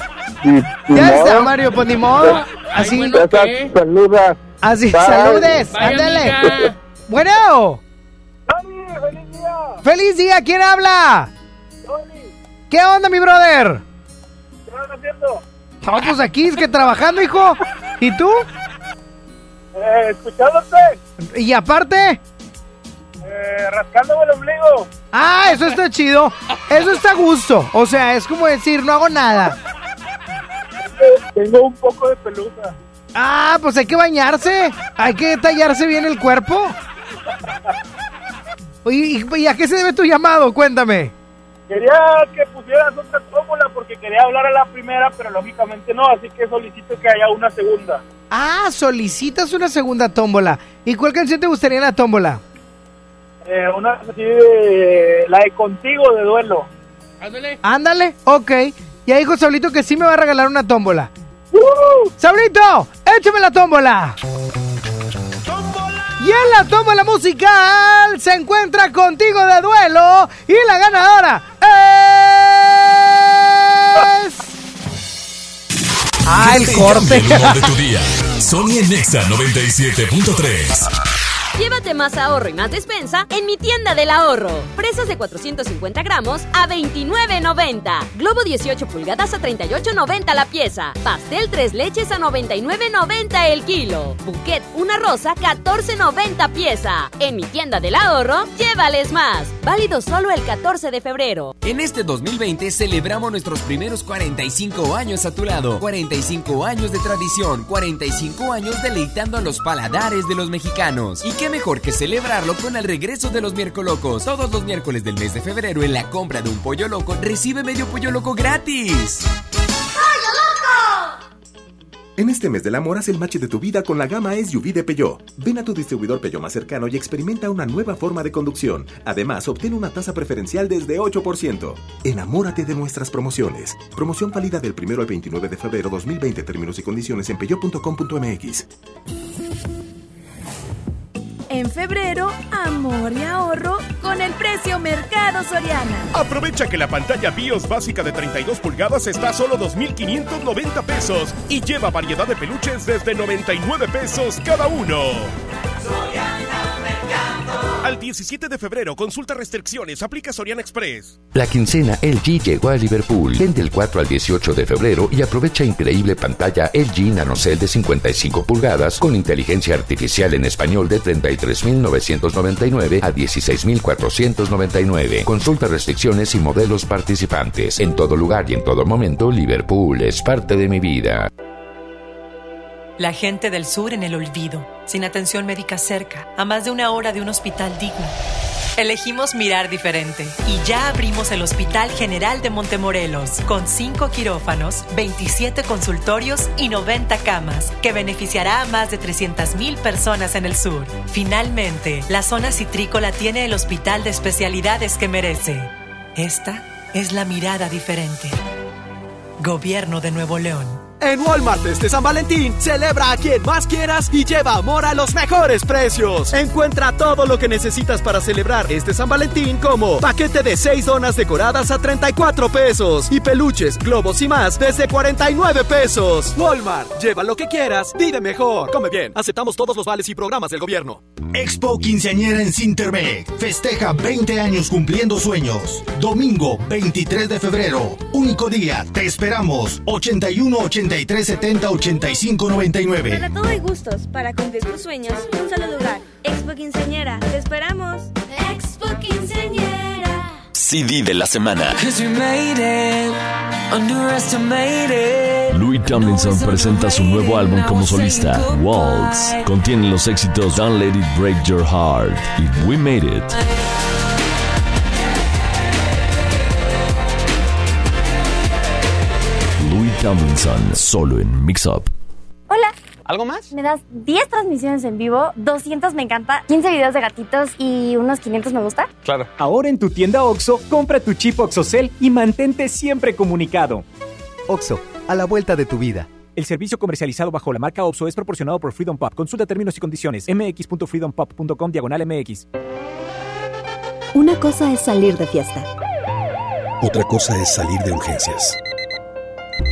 Ya está, modo. Mario, pues ni modo. Así. Ya está, saluda. Así, Bye. saludes. Bye, Ándale. amiga. Bueno. ¡Feliz día! ¿Quién habla? ¿Qué onda, mi brother? ¿Qué estás haciendo? No, pues aquí es que trabajando, hijo. ¿Y tú? Eh, escuchándote. Y aparte, Eh, rascándome el ombligo. Ah, eso está chido. Eso está a gusto. O sea, es como decir, no hago nada. Tengo un poco de pelusa. Ah, pues hay que bañarse. Hay que tallarse bien el cuerpo. ¿y- ¿y a qué se debe tu llamado? Cuéntame. Quería que pusieras otra tómbola porque quería hablar a la primera, pero lógicamente no, así que solicito que haya una segunda. Ah, solicitas una segunda tómbola. ¿Y cuál canción te gustaría en la tómbola? Eh, una así de la de contigo de duelo. Ándale. Ándale, ok. Ya dijo Saulito que sí me va a regalar una tómbola. ¡Saulito! ¡Échame la tómbola! Y en la tómbola musical se encuentra contigo de duelo y la ganadora es... ¡Ah, el ¿Qué te corte! el de tu día? Sony en Nexa 97.3. Llévate más ahorro y más despensa en mi tienda del ahorro. Fresas de 450 gramos a 29.90. Globo 18 pulgadas a 38.90 la pieza. Pastel 3 leches a 99.90 el kilo. Bouquet una rosa 14.90 pieza. En mi tienda del ahorro, llévales más. Válido solo el 14 de febrero. En este 2020 celebramos nuestros primeros 45 años a tu lado. 45 años de tradición, 45 años deleitando a los paladares de los mexicanos. ¿Y qué mejor que celebrarlo con el regreso de los miércolocos? Todos los miércoles del mes de febrero en la compra de un pollo loco recibe medio pollo loco gratis. En este mes del amor, haz el match de tu vida con la gama SUV de Peugeot. Ven a tu distribuidor Peugeot más cercano y experimenta una nueva forma de conducción. Además, obtén una tasa preferencial desde 8%. Enamórate de nuestras promociones. Promoción válida del 1 al 29 de febrero 2020. Términos y condiciones en peugeot.com.mx. En febrero, amor y ahorro con el precio Mercado Soriana. Aprovecha que la pantalla BIOS básica de 32 pulgadas está a solo 2.590 pesos y lleva variedad de peluches desde 99 pesos cada uno. Al 17 de febrero, consulta restricciones, aplica Soriana Express. La quincena LG llegó a Liverpool. Ven del 4 al 18 de febrero y aprovecha increíble pantalla LG NanoCell de 55 pulgadas con inteligencia artificial en español de 33.999 a 16.499. Consulta restricciones y modelos participantes. En todo lugar y en todo momento, Liverpool es parte de mi vida. La gente del sur en el olvido, sin atención médica cerca, a más de una hora de un hospital digno. Elegimos mirar diferente y ya abrimos el Hospital General de Montemorelos con 5 quirófanos, 27 consultorios y 90 camas que beneficiará a más de 300.000 personas en el sur. Finalmente, la zona citrícola tiene el hospital de especialidades que merece. Esta es la mirada diferente. Gobierno de Nuevo León. En Walmart este San Valentín, celebra a quien más quieras y lleva amor a los mejores precios. Encuentra todo lo que necesitas para celebrar este San Valentín como paquete de 6 donas decoradas a 34 pesos y peluches, globos y más desde 49 pesos. Walmart, lleva lo que quieras, vive mejor. Come bien, aceptamos todos los vales y programas del gobierno. Expo Quinceañera en Cintermec. Festeja 20 años cumpliendo sueños. Domingo 23 de febrero. Único día. Te esperamos. 81 83 70 85 99. Para todo hay gustos, para cumplir tus sueños, un solo lugar. Expo Quinceañera, te esperamos. Expo Quinceañera. CD de la semana. Louis Tomlinson presenta su nuevo álbum como solista, Waltz. Contiene los éxitos Don't Let It Break Your Heart y We Made It. Tomlinson, solo en Mix Up. Hola. ¿Algo más? Me das 10 transmisiones en vivo, 200 me encanta, 15 videos de gatitos y unos 500 me gusta. Claro. Ahora en tu tienda OXO, compra tu chip OXOCEL y mantente siempre comunicado. OXO, a la vuelta de tu vida. El servicio comercializado bajo la marca OXO es proporcionado por Freedom Pop. Consulta términos y condiciones. mx.freedompop.com diagonal mx. Una cosa es salir de fiesta. Otra cosa es salir de urgencias.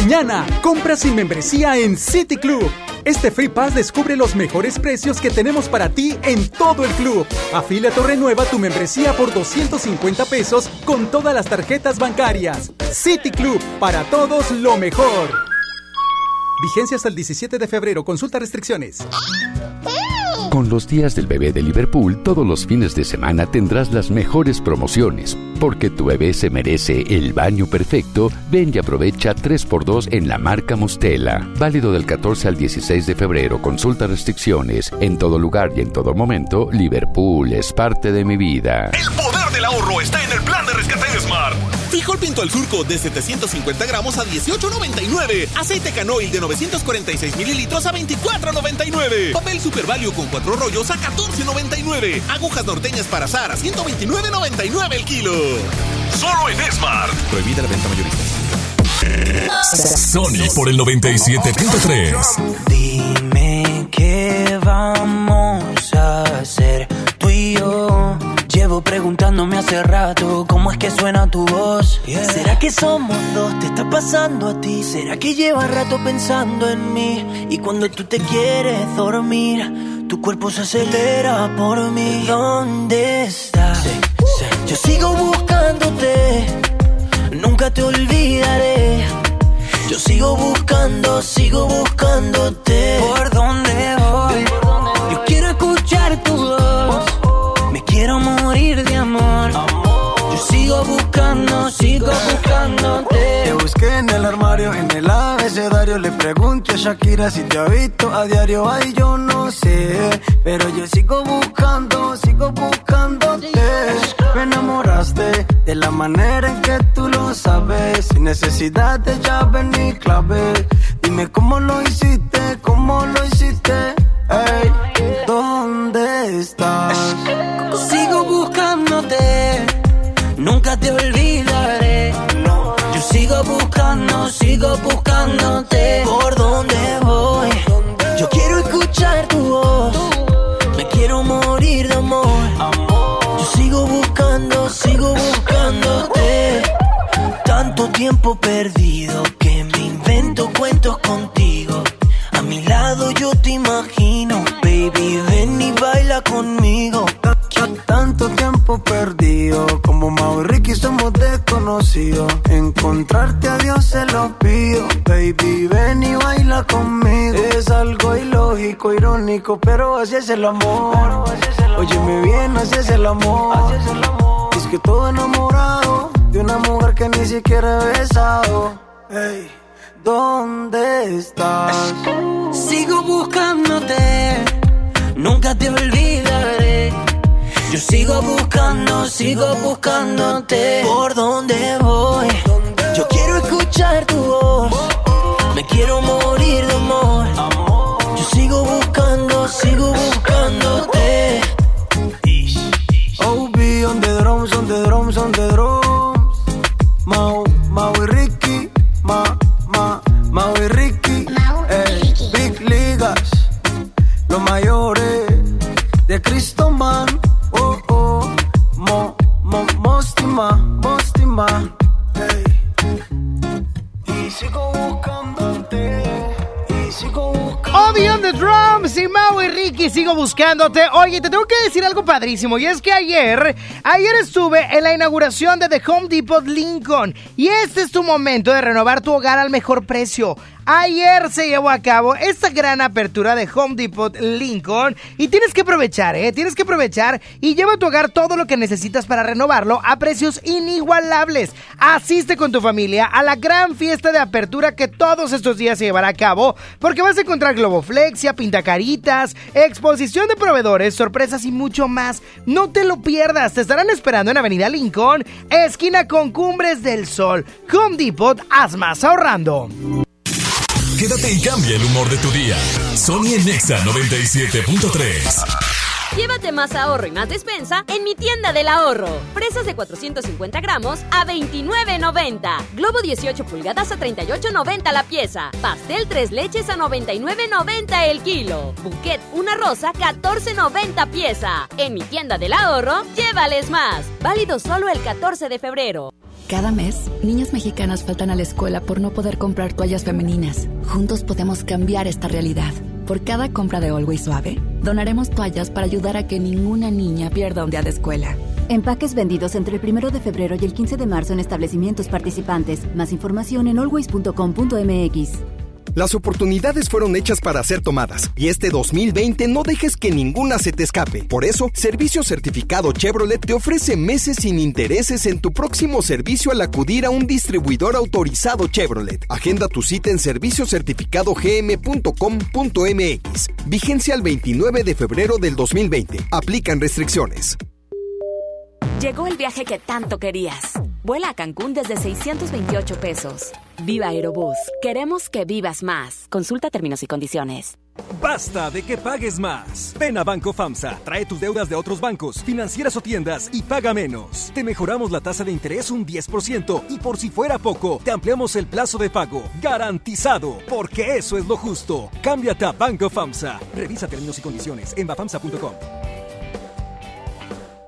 Mañana, compra sin membresía en City Club. Este Free Pass descubre los mejores precios que tenemos para ti en todo el club. Afíliate o renueva tu membresía por 250 pesos con todas las tarjetas bancarias. City Club, para todos lo mejor. Vigencia hasta el 17 de febrero. Consulta restricciones. Con los días del bebé de Liverpool, todos los fines de semana tendrás las mejores promociones. Porque tu bebé se merece el baño perfecto, ven y aprovecha 3x2 en la marca Mostela. Válido del 14 al 16 de febrero. Consulta restricciones. En todo lugar y en todo momento, Liverpool es parte de mi vida. El poder del ahorro está en el Frijol pinto al surco de 750 gramos a 18.99. Aceite canoil de 946 mililitros a 24.99. Papel Super Value con cuatro rollos a 14.99. Agujas norteñas para azar a 129.99 el kilo. Solo en Smart. Prohibida la venta mayorista. Sony por el 97.3. Dime qué vamos a hacer tú y yo. Llevo preguntándome hace rato cómo es que suena tu voz. ¿Será que somos dos? ¿Te está pasando a ti? ¿Será que llevas rato pensando en mí? Y cuando tú te quieres dormir, tu cuerpo se acelera por mí. ¿Dónde estás? Yo sigo buscándote, nunca te olvidaré. Yo sigo buscando, sigo buscándote. ¿Por dónde voy? Pregunto a Shakira si te ha visto a diario. Ay, yo no sé. Pero yo sigo buscando, sigo buscándote. Me enamoraste de la manera en que tú lo sabes. Sin necesidad de llave ni clave. Dime cómo lo hiciste, cómo lo hiciste. Ey, ¿dónde estás? Sigo buscándote, nunca te olvidaré. Sigo buscando, sigo buscándote. ¿Por dónde voy? Yo quiero escuchar tu voz. Me quiero morir de amor. Yo sigo buscando, sigo buscándote. Tanto tiempo perdido que me invento cuentos contigo. A mi lado yo te imagino, baby, ven y baila conmigo. Tanto tiempo perdido, como Mau y Ricky somos desconocidos. Encontrarte a Dios se lo pido, baby, ven y baila conmigo. Es algo ilógico, irónico, pero así es el amor. Óyeme bien, así es el amor. Es que todo enamorado de una mujer que ni siquiera he besado. Ey, ¿dónde estás? Sigo buscándote, nunca te olvidaré. Yo sigo buscando, sigo buscándote. ¿Por dónde voy? Yo quiero escuchar tu voz. Me quiero morir de amor. Yo sigo buscando, sigo buscándote. OB on the drums, on the drums, on the drums. Mau, Mau y Ricky, Ma, Ma, Mau y Ricky. Ey, Big Ligas, los mayores de Cristo Man. Buscándote. Obi on the drums y Mau y Ricky sigo buscándote. Oye, te tengo que decir algo padrísimo y es que ayer, ayer estuve en la inauguración de The Home Depot Lincoln y este es tu momento de renovar tu hogar al mejor precio. Ayer se llevó a cabo esta gran apertura de Home Depot Lincoln y tienes que aprovechar, ¿eh? Tienes que aprovechar y lleva a tu hogar todo lo que necesitas para renovarlo a precios inigualables. Asiste con tu familia a la gran fiesta de apertura que todos estos días se llevará a cabo porque vas a encontrar globoflexia, pintacaritas, exposición de proveedores, sorpresas y mucho más. No te lo pierdas, te estarán esperando en Avenida Lincoln, esquina con Cumbres del Sol. Home Depot, haz más ahorrando. Quédate y cambia el humor de tu día. Sony en Nexa 97.3. Llévate más ahorro y más despensa en mi tienda del ahorro. Fresas de 450 gramos a 29.90. Globo 18 pulgadas a 38.90 la pieza. Pastel 3 leches a 99.90 el kilo. Bouquet una rosa 14.90 pieza. En mi tienda del ahorro, llévales más. Válido solo el 14 de febrero. Cada mes, niñas mexicanas faltan a la escuela por no poder comprar toallas femeninas. Juntos podemos cambiar esta realidad. Por cada compra de Always Suave, donaremos toallas para ayudar a que ninguna niña pierda un día de escuela. Empaques vendidos entre el 1 de febrero y el 15 de marzo en establecimientos participantes. Más información en always.com.mx. Las oportunidades fueron hechas para ser tomadas y este 2020 no dejes que ninguna se te escape. Por eso, Servicio Certificado Chevrolet te ofrece meses sin intereses en tu próximo servicio al acudir a un distribuidor autorizado Chevrolet. Agenda tu cita en serviciocertificadogm.com.mx. Vigencia el 29 de febrero del 2020. Aplican restricciones. Llegó el viaje que tanto querías. Vuela a Cancún desde 628 pesos. Viva Aerobús. Queremos que vivas más. Consulta términos y condiciones. Basta de que pagues más. Ven a Banco FAMSA, trae tus deudas de otros bancos, financieras o tiendas y paga menos. Te mejoramos la tasa de interés un 10% y por si fuera poco, te ampliamos el plazo de pago. Garantizado, porque eso es lo justo. Cámbiate a Banco FAMSA. Revisa términos y condiciones en bafamsa.com.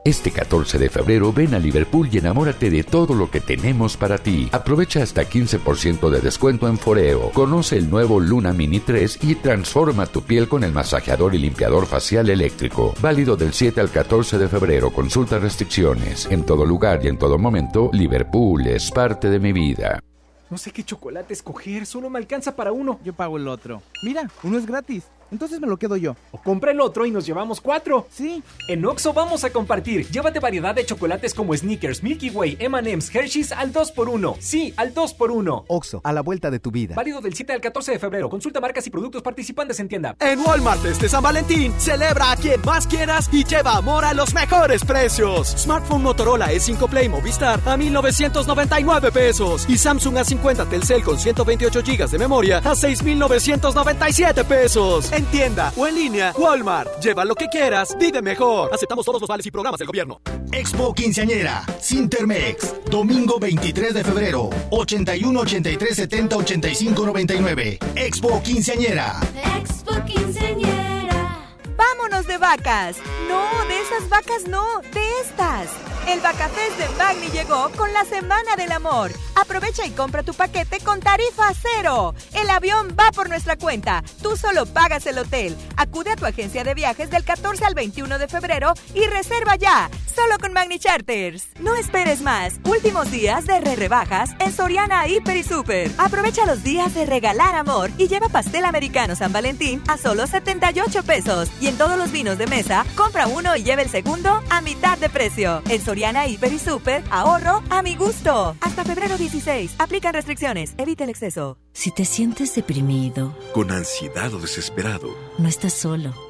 Este 14 de febrero ven a Liverpool y enamórate de todo lo que tenemos para ti. Aprovecha hasta 15% de descuento en Foreo. Conoce el nuevo Luna Mini 3 y transforma tu piel con el masajeador y limpiador facial eléctrico. Válido del 7 al 14 de febrero. Consulta restricciones. En todo lugar y en todo momento, Liverpool es parte de mi vida. No sé qué chocolate escoger, solo me alcanza para uno. Yo pago el otro. Mira, uno es gratis. Entonces me lo quedo yo. O compra el otro y nos llevamos cuatro. Sí. En Oxo vamos a compartir. Llévate variedad de chocolates como Snickers, Milky Way, M&M's, Hershey's al 2x1. Sí, al 2x1. Oxo, a la vuelta de tu vida. Válido del 7 al 14 de febrero. Consulta marcas y productos participantes en tienda. En Walmart este San Valentín, celebra a quien más quieras y lleva amor a los mejores precios. Smartphone Motorola E5 Play Movistar a 1999 pesos y Samsung A50 Telcel con 128 GB de memoria a 6997 pesos. En tienda o en línea, Walmart. Lleva lo que quieras, vive mejor. Aceptamos todos los vales y programas del gobierno. Expo Quinceañera, Sintermex, domingo 23 de febrero, 81 83 70 85 99. Expo Quinceañera. Expo Quinceañera. Vámonos de vacas. No, de esas vacas no, de estas. El Vacafest de Magni llegó con la Semana del Amor. Aprovecha y compra tu paquete con tarifa cero. El avión va por nuestra cuenta. Tú solo pagas el hotel. Acude a tu agencia de viajes del 14 al 21 de febrero y reserva ya. Solo con Magni Charters. No esperes más. Últimos días de re rebajas en Soriana Hiper y Super. Aprovecha los días de regalar amor y lleva pastel americano San Valentín a solo 78 pesos. En todos los vinos de mesa, compra uno y lleve el segundo a mitad de precio. En Soriana Hiper y Super, ahorro a mi gusto. Hasta febrero 16. Aplican restricciones. Evita el exceso. Si te sientes deprimido, con ansiedad o desesperado, no estás solo.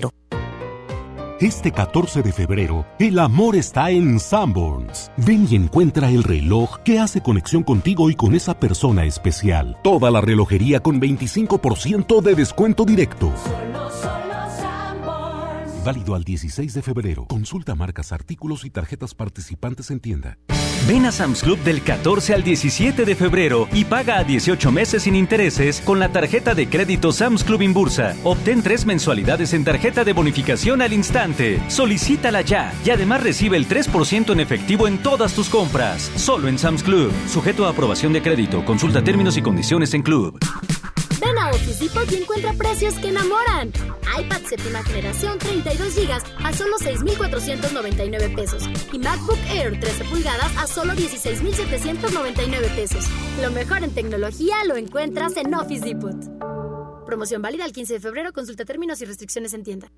Este 14 de febrero, el amor está en Sanborns. Ven y encuentra el reloj que hace conexión contigo y con esa persona especial. Toda la relojería con 25% de descuento directo. Válido al 16 de febrero. Consulta marcas, artículos y tarjetas participantes en tienda. Ven a Sam's Club del 14 al 17 de febrero y paga a 18 meses sin intereses con la tarjeta de crédito Sam's Club Inbursa. Obtén tres mensualidades en tarjeta de bonificación al instante. Solicítala ya y además recibe el 3% en efectivo en todas tus compras. Solo en Sam's Club. Sujeto a aprobación de crédito. Consulta términos y condiciones en Club. Office Depot y encuentra precios que enamoran. iPad séptima generación 32 GB a solo 6,499 pesos. Y MacBook Air 13 pulgadas a solo 16,799 pesos. Lo mejor en tecnología lo encuentras en Office Depot. Promoción válida el 15 de febrero. Consulta términos y restricciones en tienda.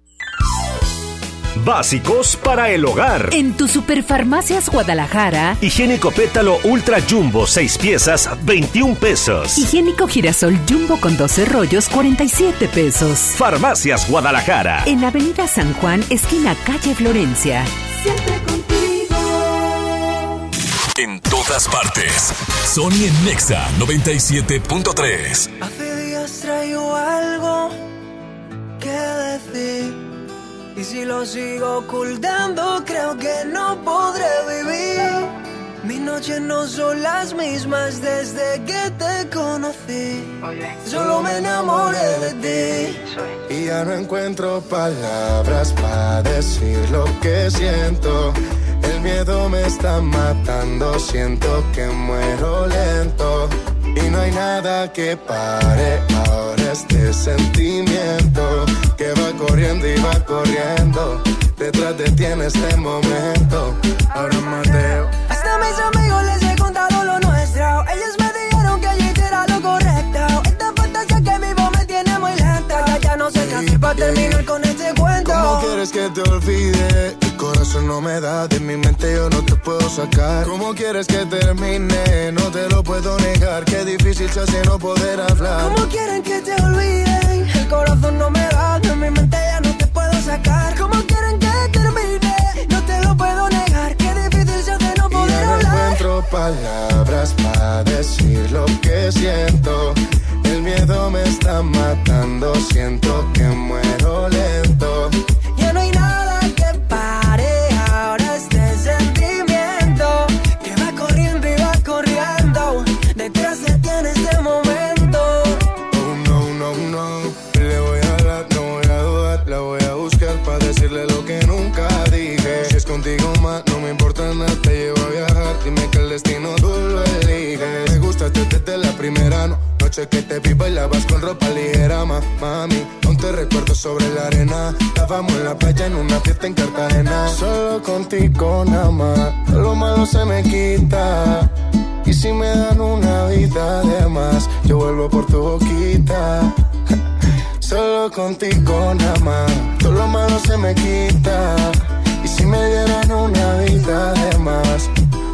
Básicos para el hogar. En tu Superfarmacias Guadalajara. Higiénico pétalo Ultra Jumbo 6 piezas, 21 pesos. Higiénico girasol Jumbo con 12 rollos, 47 pesos. Farmacias Guadalajara. En Avenida San Juan, esquina calle Florencia. Siempre contigo. En todas partes. Sony en Nexa 97.3. Hace días traigo algo que decir. Y si lo sigo ocultando, creo que no podré vivir. Mis noches no son las mismas desde que te conocí. Solo me enamoré de ti. Y ya no encuentro palabras para decir lo que siento. El miedo me está matando, siento que muero lento. Y no hay nada que pare ahora este sentimiento que va corriendo y va corriendo. Detrás de ti en este momento. Ahora Mateo. Hasta mis amigos les he contado lo nuestro. Ellos me Hacer para terminar con este cuento. ¿Cómo quieres que te olvide? El corazón no me da, de mi mente yo no te puedo sacar. ¿Cómo quieres que termine? No te lo puedo negar. Qué difícil se hace no poder hablar. ¿Cómo quieren que te olviden? El corazón no me da, de mi mente ya no te puedo sacar. ¿Cómo quieren que termine? No te lo puedo negar. Qué difícil se hace no Y poder ya no hablar. encuentro palabras para decir lo que siento. El miedo me está matando, siento que muero lento. Noche que te vi bailabas con ropa ligera, ma, mami. Aún te recuerdo sobre la arena. Estábamos en la playa en una fiesta en Cartagena. Solo contigo nada más. Lo malo se me quita. Y si me dan una vida de más, yo vuelvo por tu boquita. Solo contigo nada más, todo lo malo se me quita. Y si me dieran una vida de más,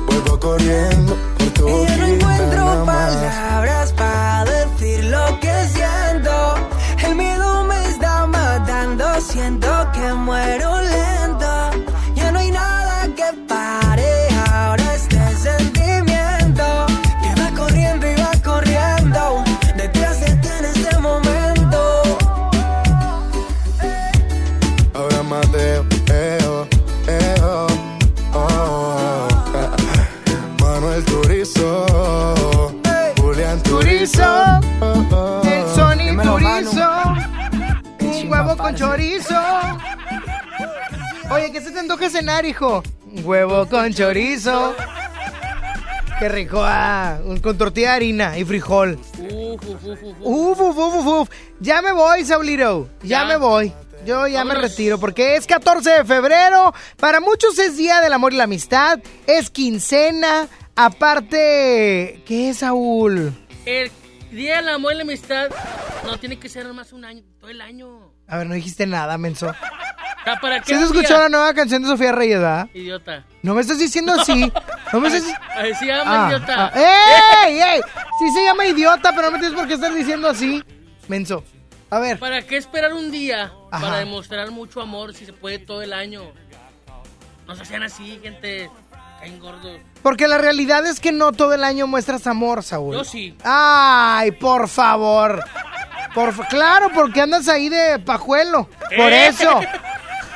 vuelvo corriendo por tu Y boquita. ya no encuentro palabras para siento que muero lento. Ya no hay nada que pare ahora este sentimiento que va corriendo y va corriendo detrás de ti en este momento. Ahora Mateo, eo, eo, oh. Manuel Turizo, Julián Turizo, Turizo, el Sony Dímelo. Turizo, con chorizo. Oye, ¿qué se te antoja cenar, hijo? Huevo con chorizo. Qué rico, ah, con tortilla de harina y frijol. Uf, uf, uf, uf. Uf. Ya me voy, Saulito. Ya, Ya. me voy. Yo ya me retiro porque es 14 de febrero. Para muchos es Día del Amor y la Amistad. Es quincena. Aparte, ¿qué es, Saúl? El día del amor y la amistad no tiene que ser más un año, todo el año. A ver, no dijiste nada, menso. ¿Para qué ¿Sí día? escuchó la nueva canción de Sofía Reyes, verdad? Idiota. No me estás diciendo así. No me estás Así se llama, Ah, idiota. ah, ¡Ey, ey! Sí se llama idiota, pero no me tienes por qué estar diciendo así. Menso. A ver. ¿Para qué esperar un día Ajá. para demostrar mucho amor si se puede todo el año? No se hacían así, gente. Caen gordos. Porque la realidad es que no todo el año muestras amor, Saúl. Yo sí. Ay, por favor. Por claro, porque andas ahí de pajuelo. Por Eh. eso.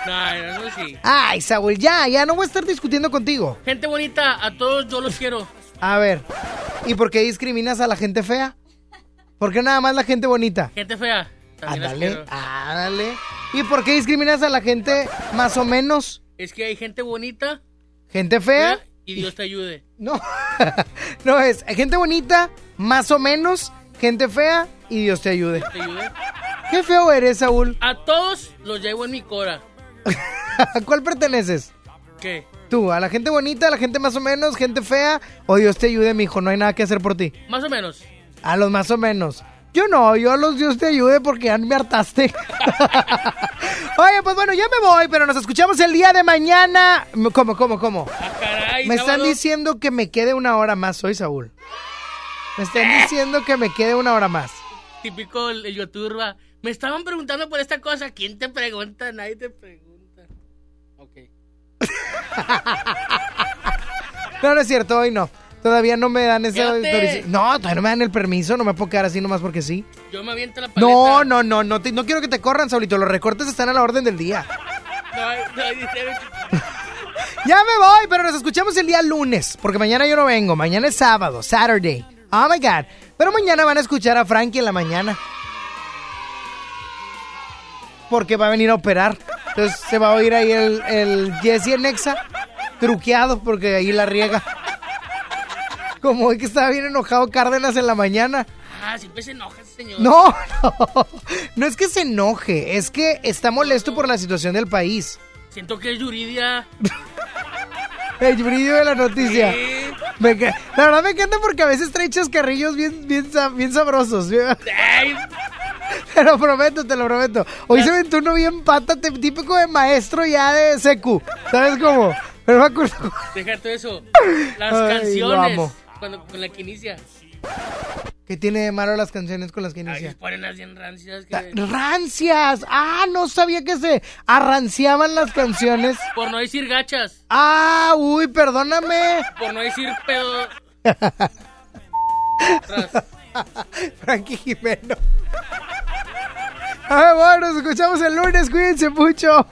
No, no, sí. Ay, Saúl, ya, ya no voy a estar discutiendo contigo. Gente bonita, a todos yo los quiero. A ver, ¿y por qué discriminas a la gente fea? ¿Por qué nada más la gente bonita? Gente fea. Ándale, ándale. ¿Y por qué discriminas a la gente más o menos? Es que hay gente bonita ¿Gente fea? y Dios te ayude. No. no es gente bonita, más o menos, gente fea y Dios te ayude. ¿Te ayude? Qué feo eres, Saúl. A todos los llevo en mi cora. ¿A cuál perteneces? ¿Qué? Tú, a la gente bonita, a la gente más o menos, gente fea, o Dios te ayude, mijo, no hay nada que hacer por ti. Más o menos. A los más o menos. Yo no, yo a los Dios te ayude porque ya me hartaste. Oye, pues bueno, ya me voy, pero nos escuchamos el día de mañana. ¿Cómo, cómo, cómo? Caray, Me están diciendo que me quede una hora más hoy, Saúl. Me están diciendo que me quede una hora más. Típico el, va. Me estaban preguntando por esta cosa. ¿Quién te pregunta? Nadie te pregunta. Ok. No, no es cierto, hoy no. Todavía no me dan esa Quédate. No, todavía no me dan el permiso, no me puedo quedar así nomás porque sí. Yo me aviento la paleta. No, no, no, no, te- no quiero que te corran, Saulito. Los recortes están a la orden del día. No, no. Ya me voy, pero nos escuchamos el día lunes, porque mañana yo no vengo. Mañana es sábado, Saturday. Oh my God. Pero mañana van a escuchar a Frankie en la mañana. Porque va a venir a operar. Entonces se va a oír ahí el, el Jesse en Nexa truqueado, porque ahí la riega. Como hoy que estaba bien enojado Cárdenas en la mañana. Ah, siempre se enoja ese señor. No, no. No es que se enoje, es que está molesto por la situación del país. Siento que es Yuridia. El brillo de la noticia. Sí. Me ca- la verdad me encanta porque a veces trae chascarrillos bien, bien, bien sabrosos. Ay, Te lo prometo, te lo prometo. Hoy se aventó uno bien pata, típico de maestro ya de secu. ¿Sabes cómo? Pero me acuerdo. deja todo eso. Las Ay, canciones. Cuando, con la que inicia. ¿Qué tiene de malo las canciones con las que inicia? ponen así en rancias. Que, Rancias. Ah, no sabía que se arranciaban las canciones. por no decir gachas. Ah, uy, perdóname. Por no decir pedo. Frankie Jimeno. Ay, bueno, nos escuchamos el lunes. Cuídense mucho.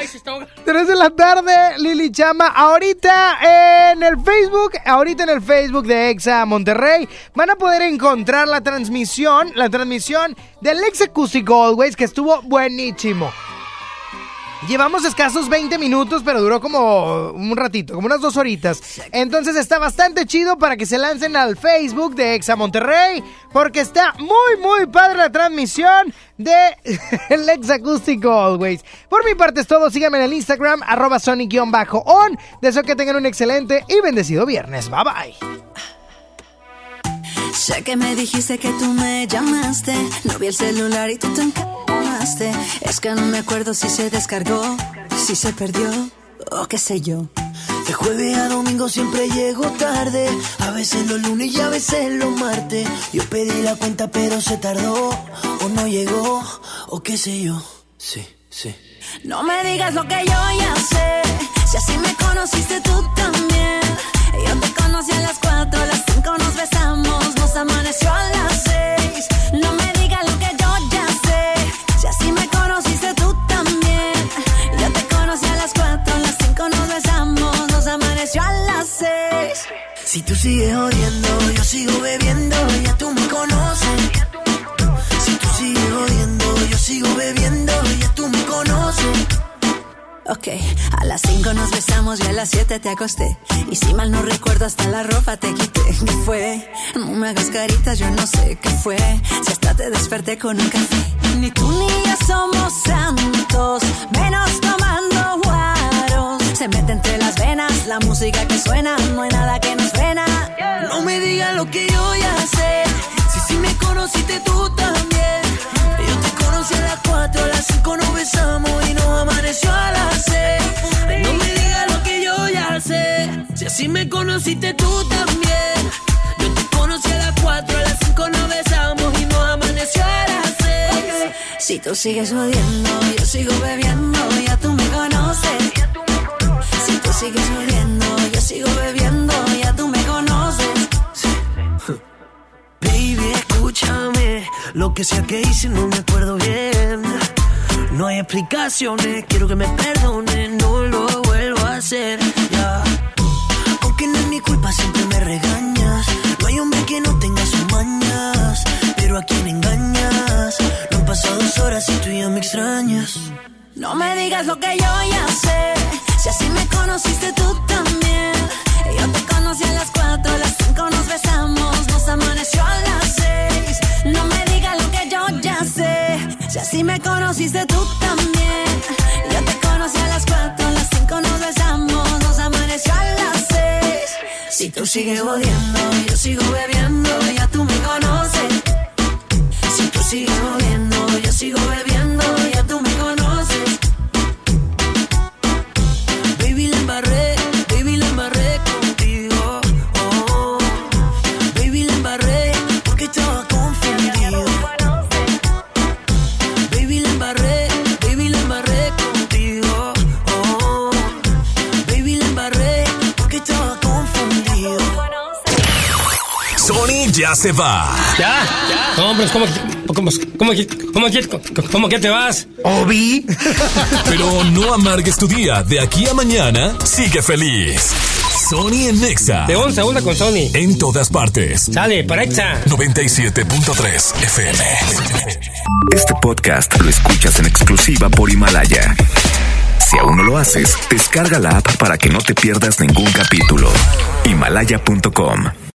Ay, se está ahogando. 3 de la tarde, Lili Chama. Ahorita en el Facebook, ahorita en el Facebook de Exa Monterrey, van a poder encontrar la transmisión, la transmisión del Exa Acoustic Always, que estuvo buenísimo. Llevamos escasos 20 minutos, pero duró como un ratito, como unas dos horitas. Entonces está bastante chido para que se lancen al Facebook de Exa Monterrey, porque está muy, muy padre la transmisión de el Acústico Always. Por mi parte es todo, síganme en el Instagram, arroba sonic-on. Deseo que tengan un excelente y bendecido viernes. Bye bye. Sé que me dijiste que tú me llamaste. No vi el celular y tú te encamaste. Es que no me acuerdo si se descargó, si se perdió o qué sé yo. De jueves a domingo siempre llego tarde. A veces los lunes y a veces los martes. Yo pedí la cuenta pero se tardó. O no llegó, o qué sé yo. Sí, sí. No me digas lo que yo ya sé. Si así me conociste tú también. Yo te conocí a las cuatro, a las cinco nos besamos, nos amaneció a las seis. No me digas lo que yo ya sé. Si así me conociste tú también. Yo te conocí a las cuatro, a las cinco nos besamos, nos amaneció a las seis. Si tú sigues odiando, yo sigo bebiendo, ya tú me conoces. Si tú sigues odiando, yo sigo bebiendo, ya tú me conoces. Ok, a las 5 nos besamos y a las 7 te acosté. Y si mal no recuerdo, hasta la ropa te quité. ¿Qué fue? No me hagas caritas, yo no sé qué fue. Si hasta te desperté con un café. Ni tú ni yo somos santos, menos tomando guaros. Se mete entre las venas la música que suena, no hay nada que nos frena. No me digas lo que yo ya sé. Si sí me conociste tú también. Yo te conocí a las 4, a las 5 nos besamos y nos amaneció a las 6. No me digas lo que yo ya sé. Si así me conociste tú también. Yo te conocí a las 4, a las 5 nos besamos y nos Si tú sigues odiando, yo sigo bebiendo, ya tú me conoces. Si tú sigues odiando, yo sigo bebiendo, ya tú me conoces. Baby, escúchame. Lo que sea que hice no me acuerdo bien. No hay explicaciones, quiero que me perdone, no lo vuelvo a hacer. Ya. Aunque no es mi culpa, siempre me regañas. No hay hombre que no tenga sus mañas. Pero a quién engañas. No han pasado dos horas y tú ya me extrañas. No me digas lo que yo ya sé. Si así me conociste tú también. Yo te conocí a las cuatro, a las cinco nos besamos, nos amaneció a las me conociste tú también. Yo te conocí a las cuatro, a las cinco nos besamos, nos amaneció a las seis. Si tú sigues odiando, yo sigo bebiendo, ya tú me conoces. Si tú sigues odiando, yo sigo bebiendo, ya se va. ¿Ya? ¿cómo, cómo, cómo, cómo, cómo, cómo que te vas? Obi. Pero no amargues tu día. De aquí a mañana, sigue feliz. Sony en Nexa. De 11 a 1 con Sony. En todas partes. Sale, para Exa. 97.3 FM. Este podcast lo escuchas en exclusiva por Himalaya. Si aún no lo haces, descarga la app para que no te pierdas ningún capítulo. Himalaya.com